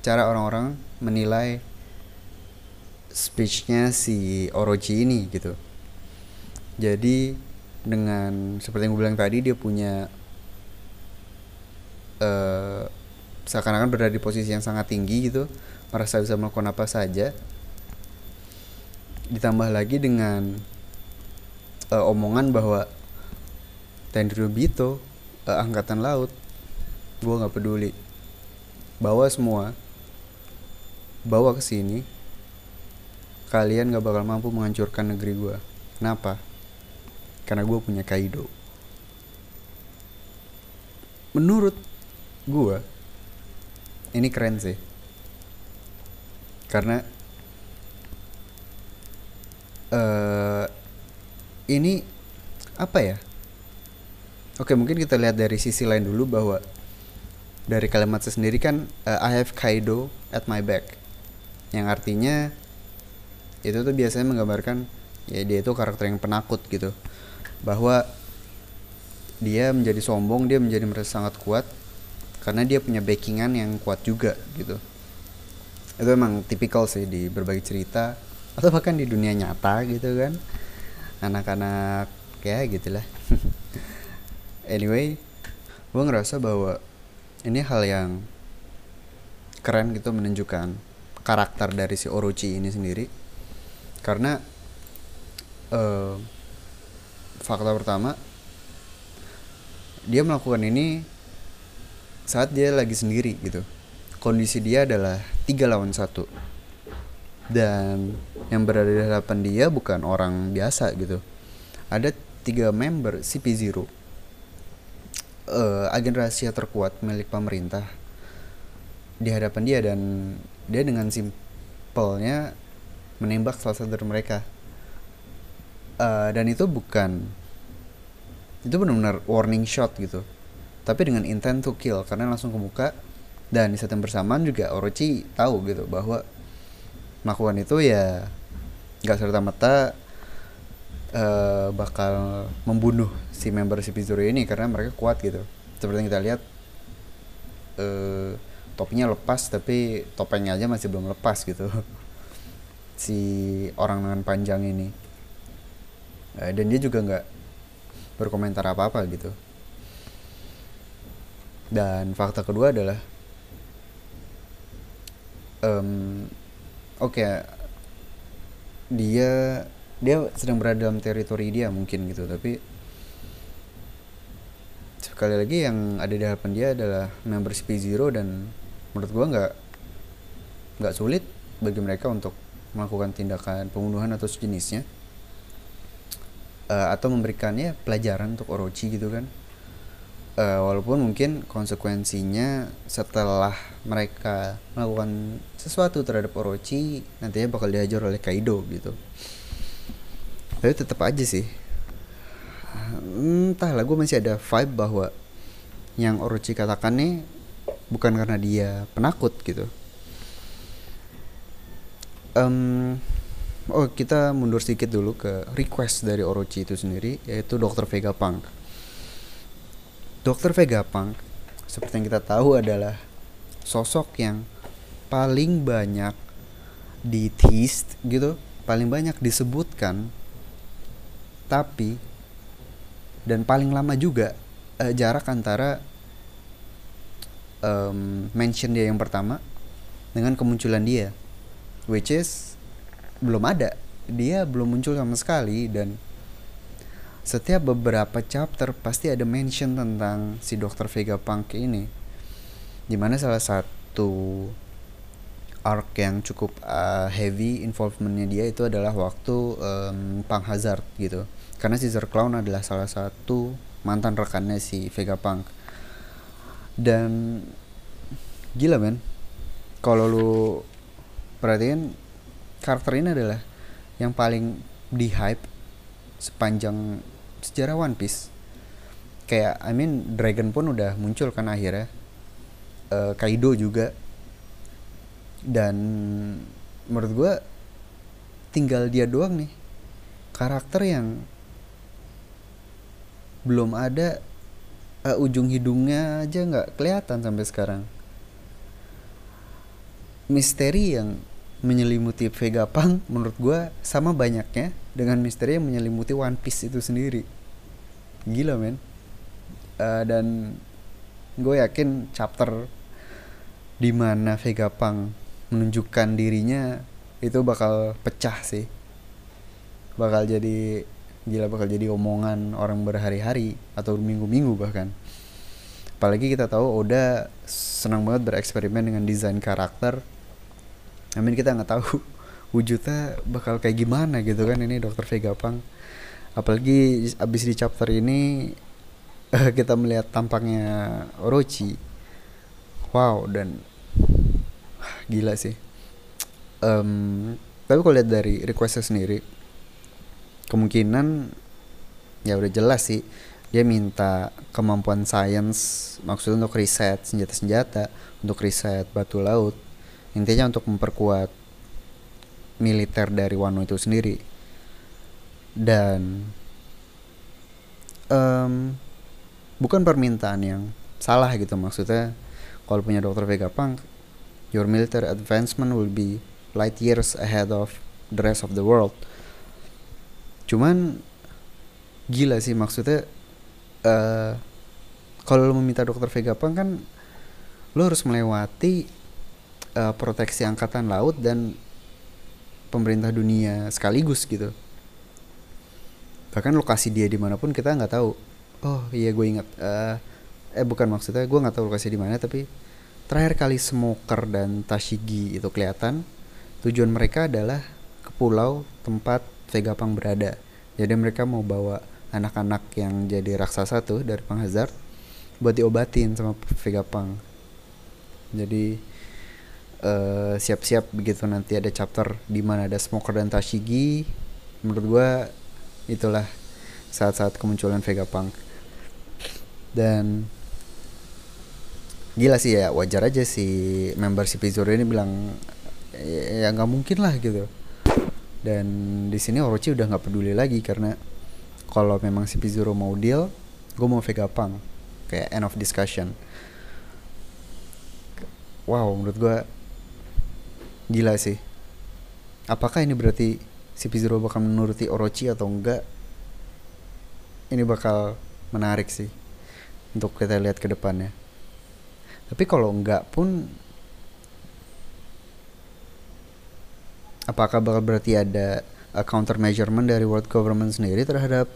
Speaker 1: cara orang-orang menilai speechnya si Orochi ini gitu. Jadi dengan seperti yang gue bilang tadi dia punya uh, seakan-akan berada di posisi yang sangat tinggi gitu. Merasa bisa melakukan apa saja. Ditambah lagi dengan uh, omongan bahwa Tenryubito uh, angkatan laut gue nggak peduli. Bawa semua. Bawa ke sini. Kalian gak bakal mampu menghancurkan negeri gue kenapa? Karena gue punya Kaido. Menurut gue ini keren sih. Karena uh, ini apa ya? Oke mungkin kita lihat dari sisi lain dulu bahwa dari kalimat sendiri kan uh, I have Kaido at my back. Yang artinya itu tuh biasanya menggambarkan ya dia itu karakter yang penakut gitu. Bahwa dia menjadi sombong dia menjadi merasa sangat kuat karena dia punya backingan yang kuat juga gitu. Itu emang tipikal sih di berbagai cerita atau bahkan di dunia nyata gitu kan. Anak-anak ya gitulah. [LAUGHS] Anyway gue ngerasa bahwa ini hal yang keren gitu menunjukkan karakter dari si Orochi ini sendiri. Karena uh, fakta pertama dia melakukan ini saat dia lagi sendiri gitu. Kondisi dia adalah tiga lawan satu. Dan yang berada di hadapan dia bukan orang biasa gitu. Ada tiga member CP0 uh, agen rahasia terkuat milik pemerintah di hadapan dia dan dia dengan simpelnya menembak salah satu dari mereka. Uh, dan itu bukan itu benar-benar warning shot gitu tapi dengan intent to kill karena langsung ke muka dan di saat yang bersamaan juga Orochi tahu gitu bahwa melakukan itu ya nggak serta merta uh, bakal membunuh si member si Pizuru ini karena mereka kuat gitu. Seperti yang kita lihat uh, topinya lepas tapi topengnya aja masih belum lepas gitu. [LAUGHS] Si orang dengan panjang ini. Uh, dan dia juga nggak berkomentar apa apa gitu. Dan fakta kedua adalah um, oke okay, dia dia sedang berada dalam teritori dia mungkin gitu tapi sekali lagi yang ada di hadapan dia adalah member CP0 dan menurut gua nggak nggak sulit bagi mereka untuk melakukan tindakan pembunuhan atau sejenisnya. Uh, atau memberikannya pelajaran untuk Orochi gitu kan. Uh, walaupun mungkin konsekuensinya setelah mereka melakukan sesuatu terhadap Orochi nantinya bakal dihajar oleh Kaido gitu tapi tetap aja sih entahlah gue masih ada vibe bahwa yang Orochi katakan nih bukan karena dia penakut gitu um, oh kita mundur sedikit dulu ke request dari Orochi itu sendiri yaitu Dr. Vegapunk Dr. Vegapunk seperti yang kita tahu adalah sosok yang paling banyak di teased gitu paling banyak disebutkan tapi dan paling lama juga uh, jarak antara um, mention dia yang pertama dengan kemunculan dia which is belum ada dia belum muncul sama sekali dan setiap beberapa chapter pasti ada mention tentang si Dr. Vegapunk ini di mana salah satu arc yang cukup uh, heavy involvementnya dia itu adalah waktu um, Punk Hazard gitu karena Caesar Clown adalah salah satu mantan rekannya si Vegapunk dan gila men. Kalau lu perhatiin karakter ini adalah yang paling di hype sepanjang sejarah One Piece. Kayak I mean Dragon pun udah muncul kan akhirnya. Uh, Kaido juga. Dan menurut gue tinggal dia doang nih. Karakter yang belum ada uh, ujung hidungnya aja nggak kelihatan sampai sekarang. Misteri yang menyelimuti Vegapunk menurut gue sama banyaknya dengan misteri yang menyelimuti One Piece itu sendiri. Gila men. Uh, dan gue yakin chapter di mana Vegapunk menunjukkan dirinya itu bakal pecah sih. Bakal jadi gila bakal jadi omongan orang berhari-hari atau minggu-minggu bahkan. Apalagi kita tahu Oda senang banget bereksperimen dengan desain karakter. I mean kita nggak tahu [LAUGHS] wujudnya bakal kayak gimana gitu kan ini dokter Vega Pang. Apalagi abis di chapter ini [LAUGHS] kita melihat tampangnya Orochi. Wow dan [SIGHS] gila sih. Um, tapi kalau lihat dari requestnya sendiri kemungkinan ya udah jelas sih dia minta kemampuan sains maksudnya untuk riset senjata-senjata untuk riset batu laut. Intinya untuk memperkuat militer dari Wano itu sendiri. Dan um, bukan permintaan yang salah gitu maksudnya kalau punya dokter Vegapunk your military advancement will be light years ahead of the rest of the world cuman gila sih maksudnya uh, kalau lo meminta dokter Vegapunk kan lo harus melewati uh, proteksi angkatan laut dan pemerintah dunia sekaligus gitu. Bahkan lokasi dia di mana pun kita nggak tahu. Oh iya gue ingat uh, eh bukan maksudnya gue nggak tahu lokasi di mana tapi terakhir kali Smoker dan Tashigi itu kelihatan tujuan mereka adalah ke pulau tempat Vegapunk berada. Jadi mereka mau bawa anak-anak yang jadi raksasa tuh dari Pang Hazard buat diobatin sama Vegapunk jadi uh, siap-siap begitu nanti ada chapter di mana ada Smoker dan Tashigi. Menurut gue itulah saat-saat kemunculan Vegapunk dan gila sih ya wajar aja si member si Pizoro ini bilang ya nggak mungkin lah gitu dan di sini Orochi udah nggak peduli lagi karena kalau memang si Pizuro mau deal gue mau Vegapunk. Kayak end of discussion. Wow menurut gue gila sih. Apakah ini berarti si Pizuro bakal menuruti Orochi atau enggak? Ini bakal menarik sih untuk kita lihat ke depannya. Tapi kalau enggak pun apakah bakal berarti ada uh, counter measurement dari world government sendiri terhadap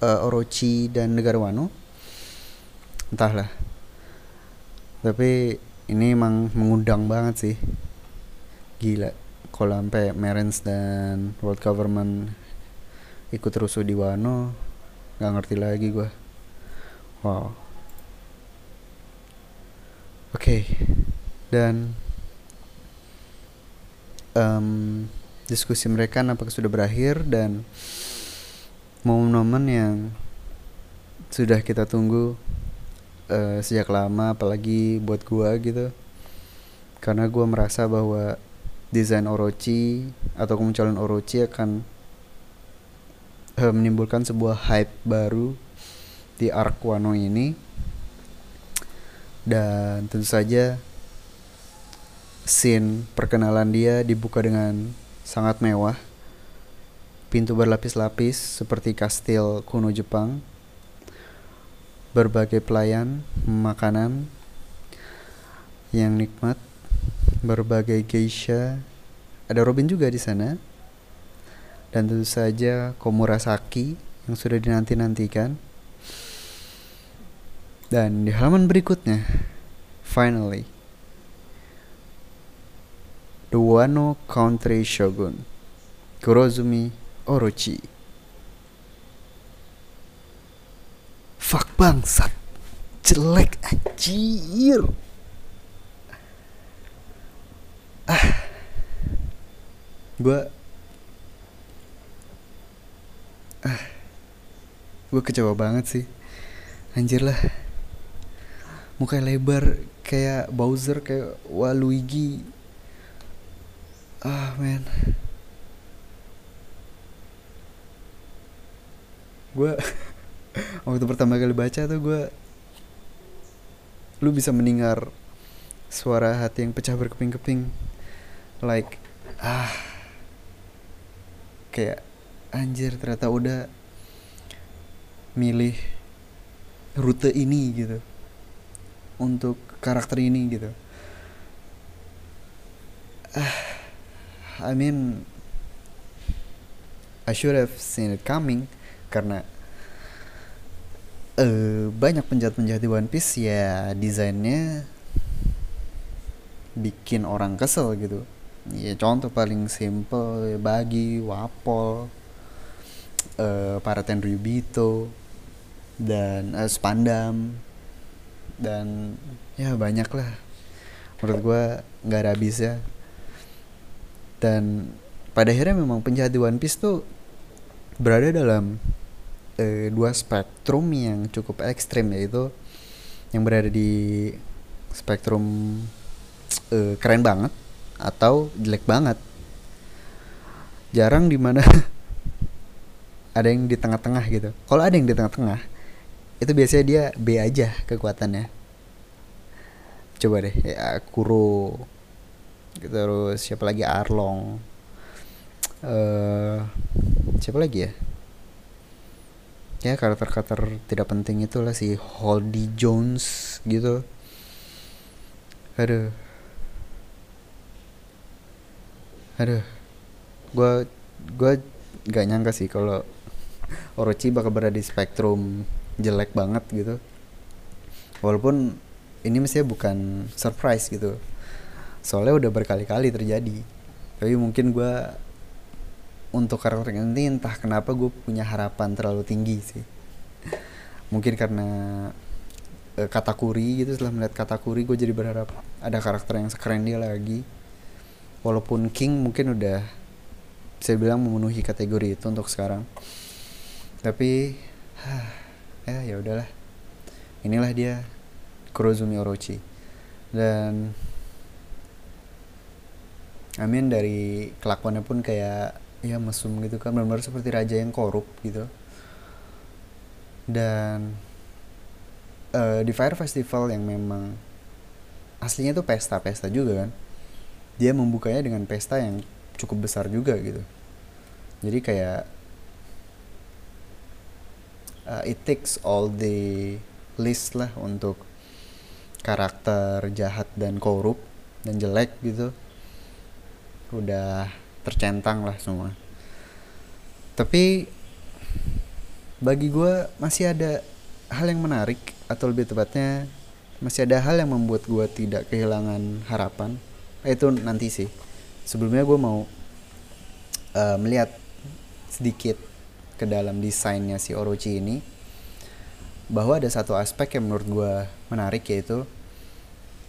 Speaker 1: uh, Orochi dan negara Wano? Entahlah. Tapi ini emang mengundang banget sih. Gila. Kalau sampai Marines dan world government ikut rusuh di Wano nggak ngerti lagi gue wow. Oke. Okay. dan um, diskusi mereka nampaknya sudah berakhir dan momen-momen yang sudah kita tunggu uh, sejak lama apalagi buat gua gitu. Karena gua merasa bahwa desain Orochi atau kemunculan Orochi akan uh, menimbulkan sebuah hype baru di arc Wano ini. Dan tentu saja scene perkenalan dia dibuka dengan sangat mewah. Pintu berlapis-lapis seperti kastil kuno Jepang. Berbagai pelayan, makanan yang nikmat, berbagai geisha. Ada Robin juga di sana. Dan tentu saja Komurasaki yang sudah dinanti-nantikan. Dan di halaman berikutnya, finally, The Wano Country Shogun Kurozumi Orochi. Fuck bangsat. Jelek anjir. Ah. Gue Ah. Gue kecewa banget sih. Anjir lah. Muka lebar Kayak Bowser Kayak Waluigi ah man gue [LAUGHS] waktu pertama kali baca tuh gue lu bisa mendengar suara hati yang pecah berkeping-keping. Like ah kayak anjir ternyata udah milih rute ini gitu. Untuk karakter ini gitu. Ah I mean I should have seen it coming karena uh, banyak penjahat-penjahat di One Piece ya desainnya bikin orang kesel gitu. Ya contoh paling simple bagi wapol uh, para Tenryubito dan uh, spandam dan ya banyak lah menurut gue nggak ada habisnya dan pada akhirnya memang penjahat di One Piece tuh berada dalam uh, dua spektrum yang cukup ekstrim yaitu yang berada di spektrum uh, keren banget atau jelek banget. Jarang di mana [LAUGHS] ada yang di tengah-tengah gitu. Kalau ada yang di tengah-tengah itu biasanya dia B aja kekuatannya. Coba deh ya Kuro terus siapa lagi? Arlong. Uh, siapa lagi ya? Ya karakter-karakter tidak penting itulah si Holdy Jones gitu. Aduh. Aduh. Gue gue gak nyangka sih kalau Orochi bakal berada di spektrum jelek banget gitu. Walaupun ini mestinya bukan surprise gitu soalnya udah berkali-kali terjadi. Tapi mungkin gue untuk karakter ini entah kenapa gue punya harapan terlalu tinggi sih. Mungkin karena uh, katakuri gitu setelah melihat katakuri gue jadi berharap ada karakter yang sekeren dia lagi. Walaupun King mungkin udah saya bilang memenuhi kategori itu untuk sekarang. Tapi [SIGHS] ya ya udahlah. Inilah dia Kurozumi Orochi. Dan Amin dari kelakuannya pun kayak ya mesum gitu kan. Benar-benar seperti raja yang korup gitu. Dan uh, di Fire Festival yang memang aslinya tuh pesta-pesta juga kan dia membukanya dengan pesta yang cukup besar juga gitu. Jadi kayak uh, it takes all the list lah untuk karakter jahat dan korup dan jelek gitu udah tercentang lah semua. Tapi bagi gue masih ada hal yang menarik atau lebih tepatnya masih ada hal yang membuat gue tidak kehilangan harapan. Itu nanti sih. Sebelumnya gue mau uh, melihat sedikit ke dalam desainnya si Orochi ini bahwa ada satu aspek yang menurut gue menarik yaitu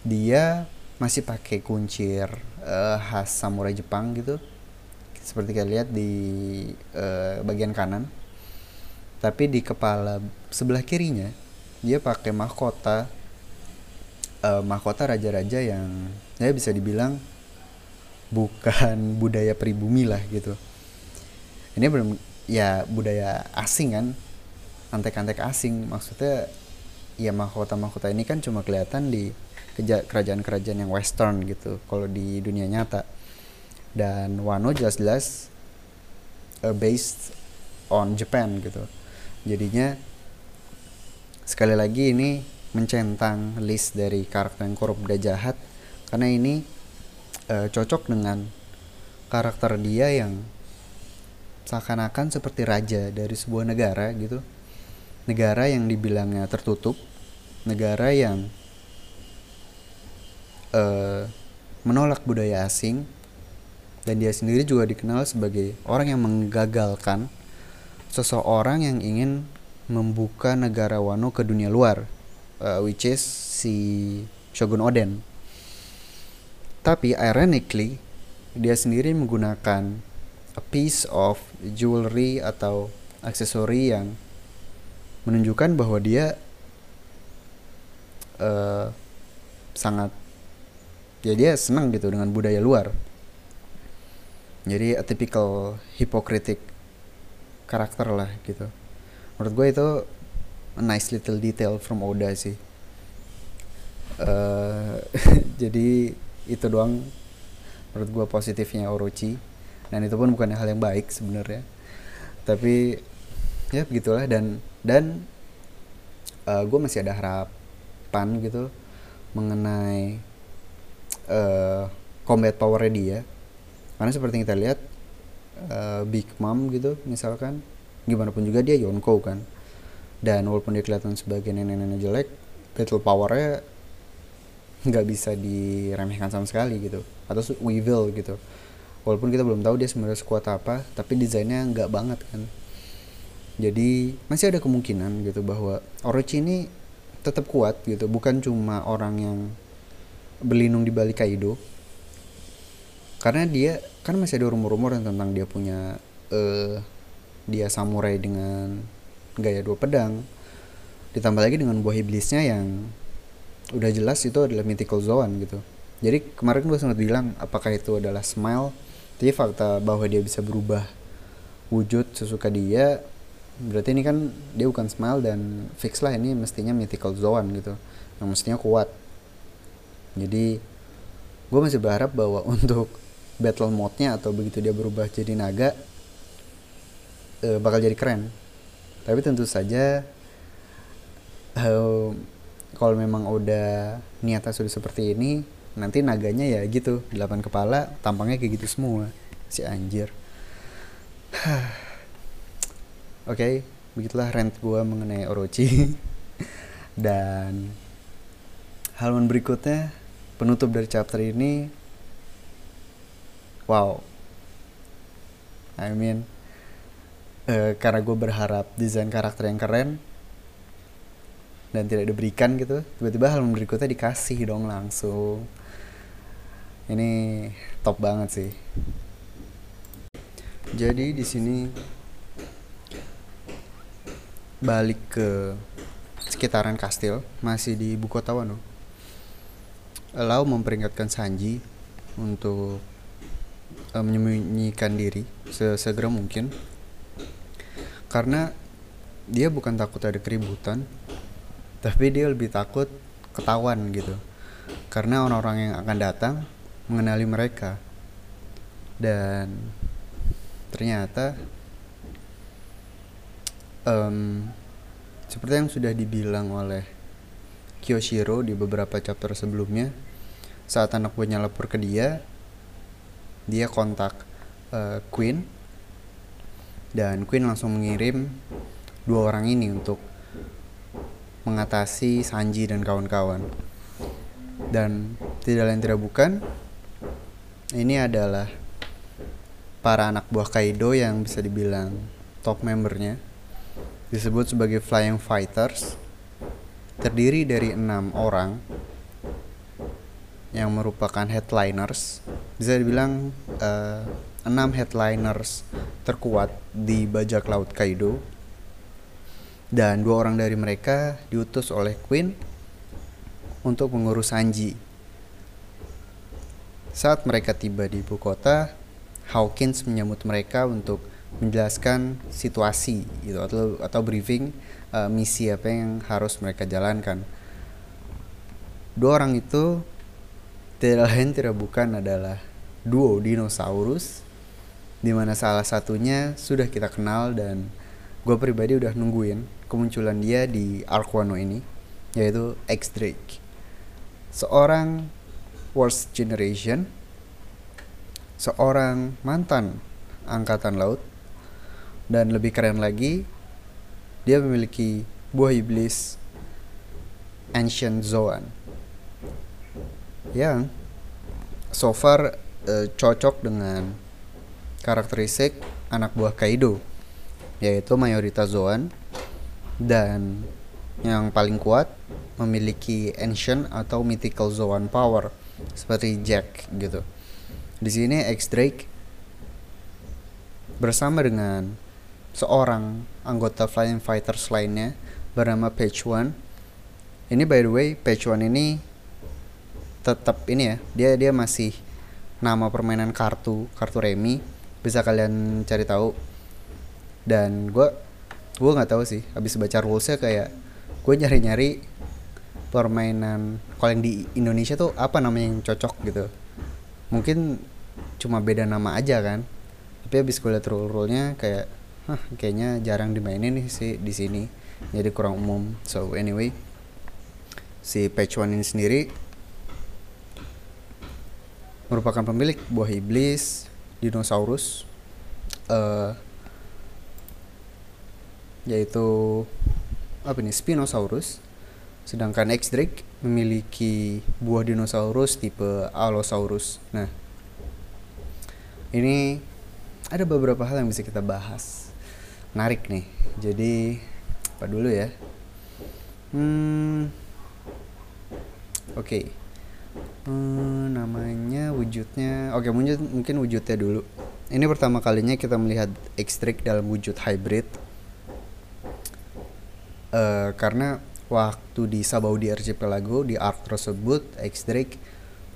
Speaker 1: dia masih pakai kuncir uh, khas samurai Jepang gitu. Seperti kalian lihat di uh, bagian kanan. Tapi di kepala sebelah kirinya dia pakai mahkota uh, mahkota raja-raja yang ya bisa dibilang bukan [LAUGHS] budaya pribumi lah gitu. Ini belum ya budaya asing kan antek-antek asing. Maksudnya ya mahkota-mahkota ini kan cuma kelihatan di kerajaan-kerajaan yang western gitu kalau di dunia nyata. Dan Wano jelas-jelas uh, based on Japan gitu. Jadinya sekali lagi ini mencentang list dari karakter yang korup dan jahat karena ini uh, cocok dengan karakter dia yang seakan-akan seperti raja dari sebuah negara gitu. Negara yang dibilangnya tertutup negara yang uh, menolak budaya asing dan dia sendiri juga dikenal sebagai orang yang menggagalkan seseorang yang ingin membuka negara Wano ke dunia luar uh, which is si Shogun Oden. Tapi ironically dia sendiri menggunakan a piece of jewelry atau aksesori yang menunjukkan bahwa dia uh, sangat ya dia senang gitu dengan budaya luar. Jadi a typical hypocritic karakter lah gitu. Menurut gue itu a nice little detail from Oda sih. Uh, [LAUGHS] jadi itu doang menurut gue positifnya Orochi. Dan itu pun bukan hal yang baik sebenarnya. Tapi ya begitulah dan dan uh, gue masih ada harapan gitu mengenai uh, combat powernya dia. Karena seperti yang kita lihat uh, Big Mom gitu misalkan gimana pun juga dia Yonko kan. Dan walaupun dia kelihatan sebagai nenek-nenek jelek battle powernya nggak bisa diremehkan sama sekali gitu. Atau Weevil gitu. Walaupun kita belum tahu dia sebenarnya sekuat apa tapi desainnya nggak banget kan. Jadi masih ada kemungkinan gitu bahwa Orochi ini tetap kuat gitu. Bukan cuma orang yang berlindung di balik Kaido. Karena dia kan masih ada rumor-rumor tentang dia punya uh, dia samurai dengan gaya dua pedang. Ditambah lagi dengan buah iblisnya yang udah jelas itu adalah mythical zone gitu. Jadi kemarin gue sempat bilang apakah itu adalah smile tapi fakta bahwa dia bisa berubah wujud sesuka dia berarti ini kan dia bukan smile dan fix lah ini mestinya mythical zone gitu. Yang mestinya kuat jadi gue masih berharap bahwa [LAUGHS] untuk battle mode-nya atau begitu dia berubah jadi naga uh, bakal jadi keren. Tapi tentu saja uh, kalau memang udah niatnya sudah seperti ini nanti naganya ya gitu delapan kepala tampangnya kayak gitu semua si anjir. [SIGHS] Oke okay, begitulah rent gue mengenai Orochi. [LAUGHS] Dan halaman berikutnya penutup dari chapter ini wow. I mean uh, karena gue berharap desain karakter yang keren dan tidak diberikan gitu tiba-tiba hal berikutnya dikasih dong langsung. Ini top banget sih. Jadi di sini balik ke sekitaran kastil masih di ibu kota Wano Lau memperingatkan Sanji untuk uh, menyembunyikan diri sesegera mungkin. Karena dia bukan takut ada keributan tapi dia lebih takut ketahuan gitu. Karena orang-orang yang akan datang mengenali mereka. Dan ternyata um, seperti yang sudah dibilang oleh Kyoshiro di beberapa chapter sebelumnya. Saat anak buahnya lapor ke dia dia kontak uh, Queen. Dan Queen langsung mengirim dua orang ini untuk mengatasi Sanji dan kawan-kawan. Dan tidak lain tidak bukan ini adalah para anak buah Kaido yang bisa dibilang top membernya. Disebut sebagai Flying Fighters terdiri dari enam orang yang merupakan headliners bisa dibilang uh, enam headliners terkuat di bajak laut Kaido dan dua orang dari mereka diutus oleh Queen untuk mengurus Sanji. Saat mereka tiba di ibu kota, Hawkins menyambut mereka untuk menjelaskan situasi gitu atau atau briefing uh, misi apa yang harus mereka jalankan. Dua orang itu tidak lain tidak bukan adalah duo dinosaurus di mana salah satunya sudah kita kenal dan gue pribadi udah nungguin kemunculan dia di Arc Wano ini yaitu X Drake seorang worst generation seorang mantan angkatan laut dan lebih keren lagi dia memiliki buah iblis Ancient Zoan. Yang so far uh, cocok dengan karakteristik anak buah Kaido yaitu mayoritas Zoan. Dan yang paling kuat memiliki ancient atau mythical Zoan power seperti Jack gitu. Di sini X Drake bersama dengan seorang anggota Flying Fighters lainnya bernama Page One. Ini by the way Page One ini tetap ini ya dia dia masih nama permainan kartu kartu remi bisa kalian cari tahu. Dan gue gue nggak tahu sih habis baca rulesnya kayak gue nyari nyari permainan kalau yang di Indonesia tuh apa namanya yang cocok gitu. Mungkin cuma beda nama aja kan. Tapi habis gue liat rule rulenya kayak hah kayaknya jarang dimainin nih sih di sini. Jadi kurang umum. So anyway si patch one ini sendiri merupakan pemilik buah iblis dinosaurus uh, yaitu apa nih Spinosaurus. Sedangkan X Drake memiliki buah dinosaurus tipe Allosaurus. Nah ini ada beberapa hal yang bisa kita bahas menarik nih jadi apa dulu ya hmm oke okay. hmm, namanya wujudnya oke okay, mungkin mungkin wujudnya dulu ini pertama kalinya kita melihat Drake dalam wujud hybrid uh, karena waktu di Sabaudi Archipelago di arc tersebut Drake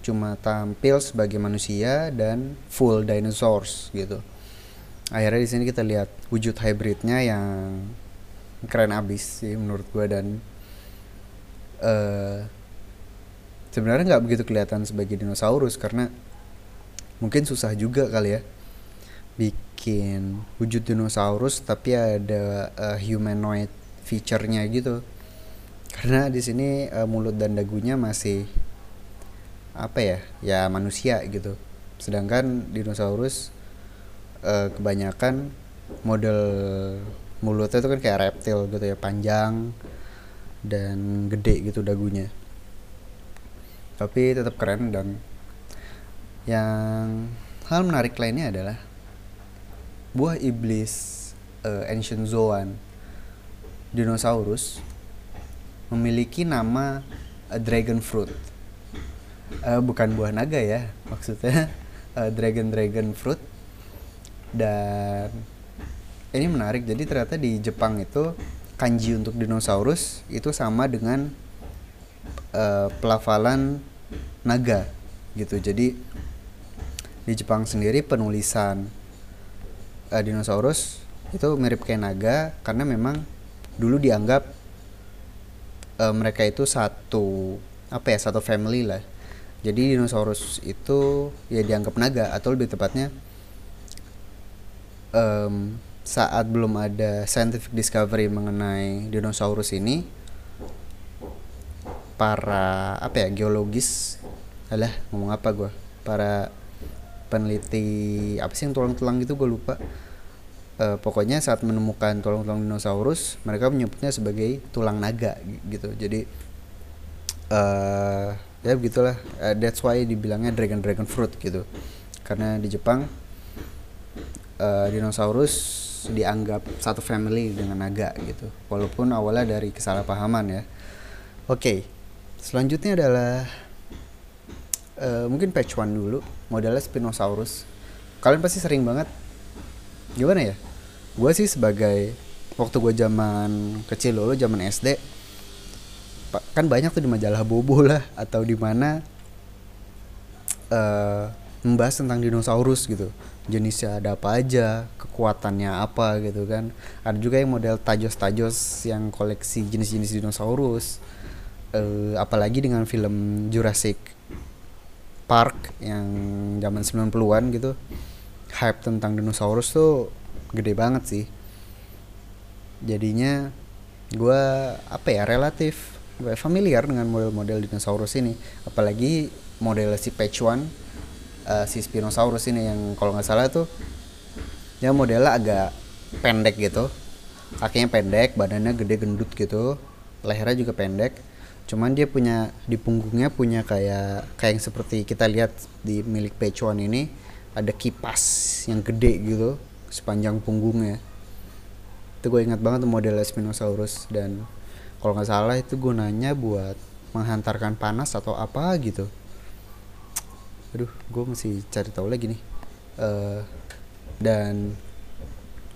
Speaker 1: cuma tampil sebagai manusia dan full dinosaurs gitu. Akhirnya di sini kita lihat wujud hybridnya yang keren abis sih menurut gue dan uh, sebenarnya nggak begitu kelihatan sebagai dinosaurus karena mungkin susah juga kali ya bikin wujud dinosaurus tapi ada uh, humanoid feature-nya gitu. Karena di sini uh, mulut dan dagunya masih apa ya ya manusia gitu. Sedangkan dinosaurus uh, kebanyakan model mulutnya itu kan kayak reptil gitu ya panjang dan gede gitu dagunya tapi tetap keren dan yang hal menarik lainnya adalah buah iblis uh, ancient zoan dinosaurus memiliki nama uh, dragon fruit. Uh, bukan buah naga ya, maksudnya [LAUGHS] uh, dragon dragon fruit. Dan ini menarik. Jadi ternyata di Jepang itu kanji untuk dinosaurus itu sama dengan uh, pelafalan naga gitu. Jadi di Jepang sendiri penulisan uh, dinosaurus itu mirip kayak naga karena memang dulu dianggap uh, mereka itu satu apa ya satu family lah jadi dinosaurus itu ya dianggap naga atau lebih tepatnya um, saat belum ada scientific discovery mengenai dinosaurus ini para apa ya geologis alah ngomong apa gue para peneliti apa sih yang tulang-tulang gitu gue lupa. Uh, pokoknya saat menemukan tulang-tulang dinosaurus mereka menyebutnya sebagai tulang naga gitu. Jadi uh, ya begitulah. Uh, that's why dibilangnya dragon dragon fruit gitu. Karena di Jepang uh, dinosaurus dianggap satu family dengan naga gitu. Walaupun awalnya dari kesalahpahaman ya. Oke okay. selanjutnya adalah uh, mungkin patch one dulu modelnya Spinosaurus. Kalian pasti sering banget gimana ya? Gue sih sebagai waktu gue zaman kecil dulu zaman SD kan banyak tuh di majalah Bobo lah atau di mana uh, membahas tentang dinosaurus gitu jenisnya ada apa aja kekuatannya apa gitu kan. Ada juga yang model tajos-tajos yang koleksi jenis-jenis dinosaurus uh, apalagi dengan film Jurassic Park yang zaman 90-an gitu. Hype tentang dinosaurus tuh gede banget sih. Jadinya gue apa ya relatif gue familiar dengan model-model dinosaurus ini. Apalagi model si patch one uh, si Spinosaurus ini yang kalau nggak salah tuh ya modelnya agak pendek gitu. Kakinya pendek badannya gede gendut gitu. Lehernya juga pendek. Cuman dia punya di punggungnya punya kayak kayak yang seperti kita lihat di milik one ini ada kipas yang gede gitu sepanjang punggungnya. Itu gue ingat banget model Spinosaurus. Dan kalau nggak salah itu gunanya buat menghantarkan panas atau apa gitu aduh gue masih cari tahu lagi nih. Uh, dan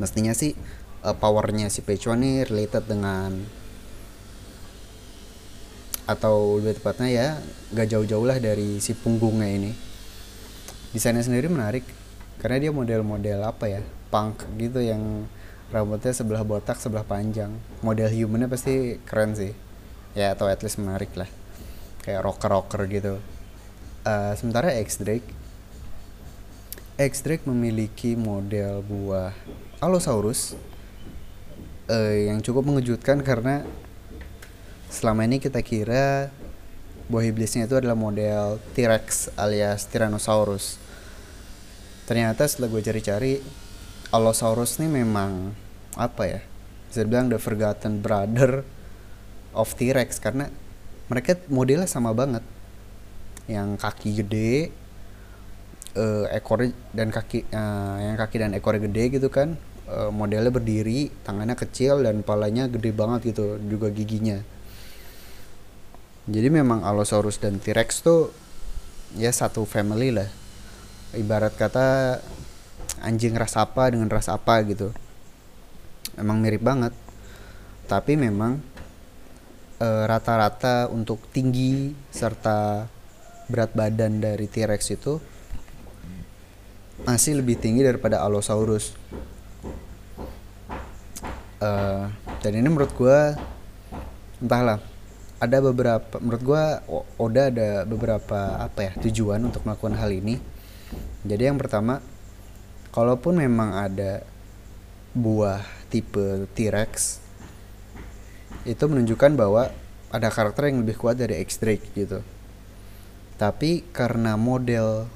Speaker 1: mestinya sih uh, powernya si Pechuan ini related dengan atau lebih tepatnya ya gak jauh-jauh lah dari si punggungnya ini. Desainnya sendiri menarik karena dia model-model apa ya punk gitu yang rambutnya sebelah botak sebelah panjang. Model humannya pasti keren sih. Ya atau at least menarik lah. Kayak rocker rocker gitu uh, sementara X Drake X Drake memiliki model buah Allosaurus uh, yang cukup mengejutkan karena selama ini kita kira buah iblisnya itu adalah model T-Rex alias Tyrannosaurus. Ternyata setelah gue cari-cari Allosaurus ini memang apa ya bisa bilang the forgotten brother of T-Rex karena mereka modelnya sama banget yang kaki gede uh, ekor dan kaki uh, yang kaki dan ekornya gede gitu kan uh, modelnya berdiri tangannya kecil dan palanya gede banget gitu juga giginya. Jadi memang Allosaurus dan T-Rex tuh ya satu family lah. Ibarat kata anjing ras apa dengan ras apa gitu. Emang mirip banget. Tapi memang rata-rata e, untuk tinggi serta berat badan dari T-Rex itu masih lebih tinggi daripada Allosaurus. Uh, dan ini menurut gue entahlah ada beberapa menurut gue Oda ada beberapa apa ya tujuan untuk melakukan hal ini. Jadi yang pertama kalaupun memang ada buah tipe T-Rex itu menunjukkan bahwa ada karakter yang lebih kuat dari X-Drake gitu tapi karena model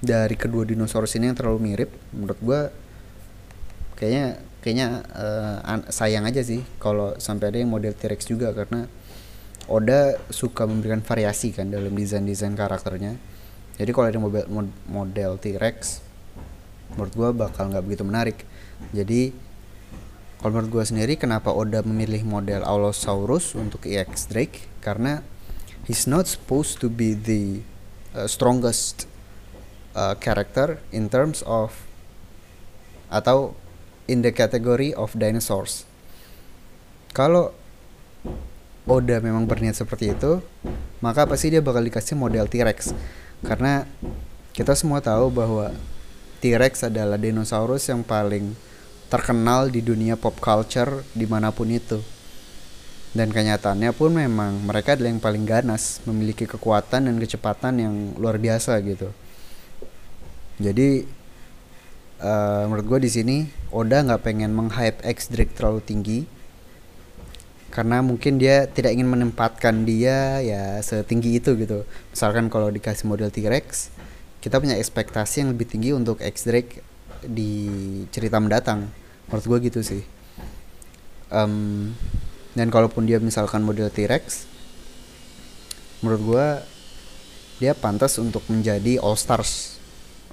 Speaker 1: dari kedua dinosaurus ini yang terlalu mirip menurut gue kayaknya kayaknya uh, sayang aja sih kalau sampai ada yang model T-Rex juga. Karena Oda suka memberikan variasi kan dalam desain-desain karakternya. Jadi kalau ada model model T-Rex menurut gue bakal nggak begitu menarik. Jadi kalau menurut gue sendiri kenapa Oda memilih model Allosaurus untuk EX Drake? Karena he's not supposed to be the uh, strongest uh, character in terms of atau in the category of dinosaurs kalau Oda memang berniat seperti itu, maka pasti dia bakal dikasih model T-Rex. Karena kita semua tahu bahwa T-Rex adalah dinosaurus yang paling terkenal di dunia pop culture di mana pun itu. Dan kenyataannya pun memang mereka adalah yang paling ganas, memiliki kekuatan dan kecepatan yang luar biasa gitu. Jadi uh, menurut gue di sini Oda nggak pengen menghype X Drake terlalu tinggi, karena mungkin dia tidak ingin menempatkan dia ya setinggi itu gitu. Misalkan kalau dikasih model T-Rex kita punya ekspektasi yang lebih tinggi untuk X Drake di cerita mendatang. Menurut gue gitu sih. Um, dan kalaupun dia misalkan model T-Rex menurut gue dia pantas untuk menjadi All Stars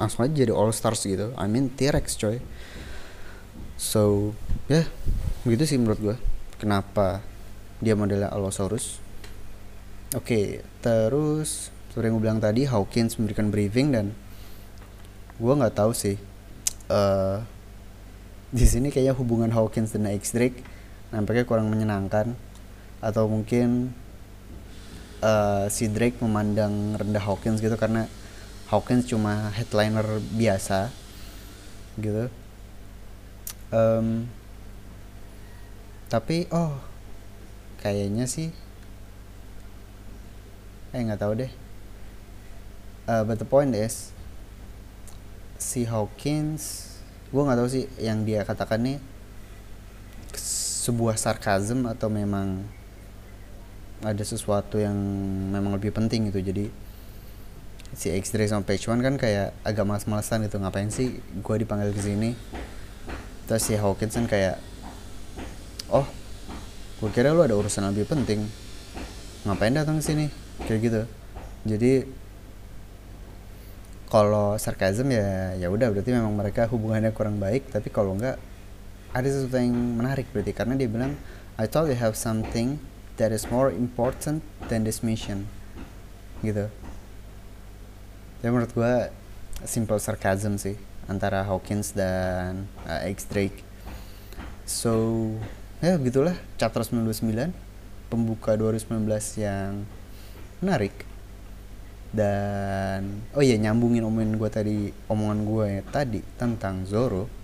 Speaker 1: langsung aja jadi All Stars gitu. I mean T-Rex coy. So ya yeah, begitu sih menurut gue kenapa dia modelnya Allosaurus? Oke okay, terus seperti yang gue bilang tadi Hawkins memberikan briefing dan gue nggak tahu sih uh, di sini kayaknya hubungan Hawkins dan X Drake nampaknya kurang menyenangkan. Atau mungkin uh, si Drake memandang rendah Hawkins gitu karena Hawkins cuma headliner biasa gitu. Um, tapi oh kayaknya sih eh nggak tahu deh. Uh, but the point is si Hawkins gue nggak tahu sih yang dia katakan nih sebuah sarkasm atau memang ada sesuatu yang memang lebih penting gitu. Jadi si X-Ray sama Page One kan kayak agak malas-malasan gitu. Ngapain sih gue dipanggil ke sini? Terus si Hawkins kan kayak oh gue kira lu ada urusan lebih penting. Ngapain datang ke sini? Kayak gitu. Jadi kalau sarkasm ya ya udah. Berarti memang mereka hubungannya kurang baik. Tapi kalau enggak ada sesuatu yang menarik berarti karena dia bilang I thought you have something that is more important than this mission. Gitu. Ya menurut gue simple sarcasm sih antara Hawkins dan uh, X Drake. So ya begitulah chapter 99 pembuka 2019 yang menarik. Dan oh iya nyambungin omongan gue tadi omongan gue ya tadi tentang Zoro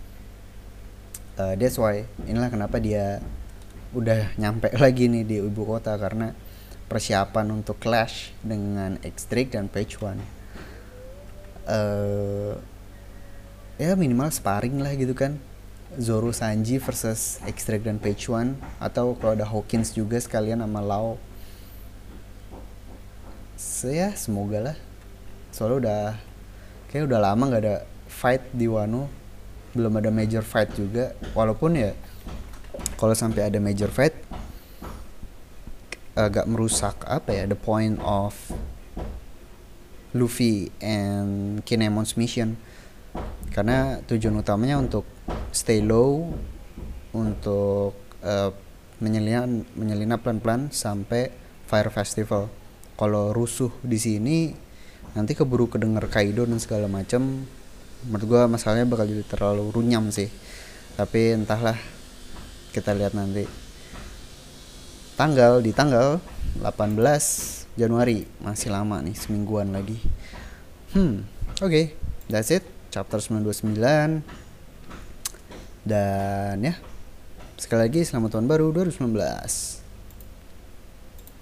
Speaker 1: uh, that's why inilah kenapa dia udah nyampe [LAUGHS] lagi nih di ibu kota karena persiapan untuk clash dengan X dan Page One uh, ya minimal sparring lah gitu kan. Zoro Sanji versus Extract dan Page One atau kalau ada Hawkins juga sekalian sama Lau. So, ya semoga lah. Soalnya udah kayak udah lama nggak ada fight di Wano belum ada major fight juga. Walaupun ya kalau sampai ada major fight agak merusak apa ya the point of Luffy and Kinemon's mission. Karena tujuan utamanya untuk stay low untuk uh, menyelinap menyelinap pelan-pelan sampai Fire Festival. Kalau rusuh di sini nanti keburu kedenger Kaido dan segala macam menurut gue masalahnya bakal jadi terlalu runyam sih. Tapi entahlah kita lihat nanti. Tanggal di tanggal 18 Januari masih lama nih semingguan lagi. Hmm oke okay, that's it chapter 929 dan ya sekali lagi selamat tahun baru 2019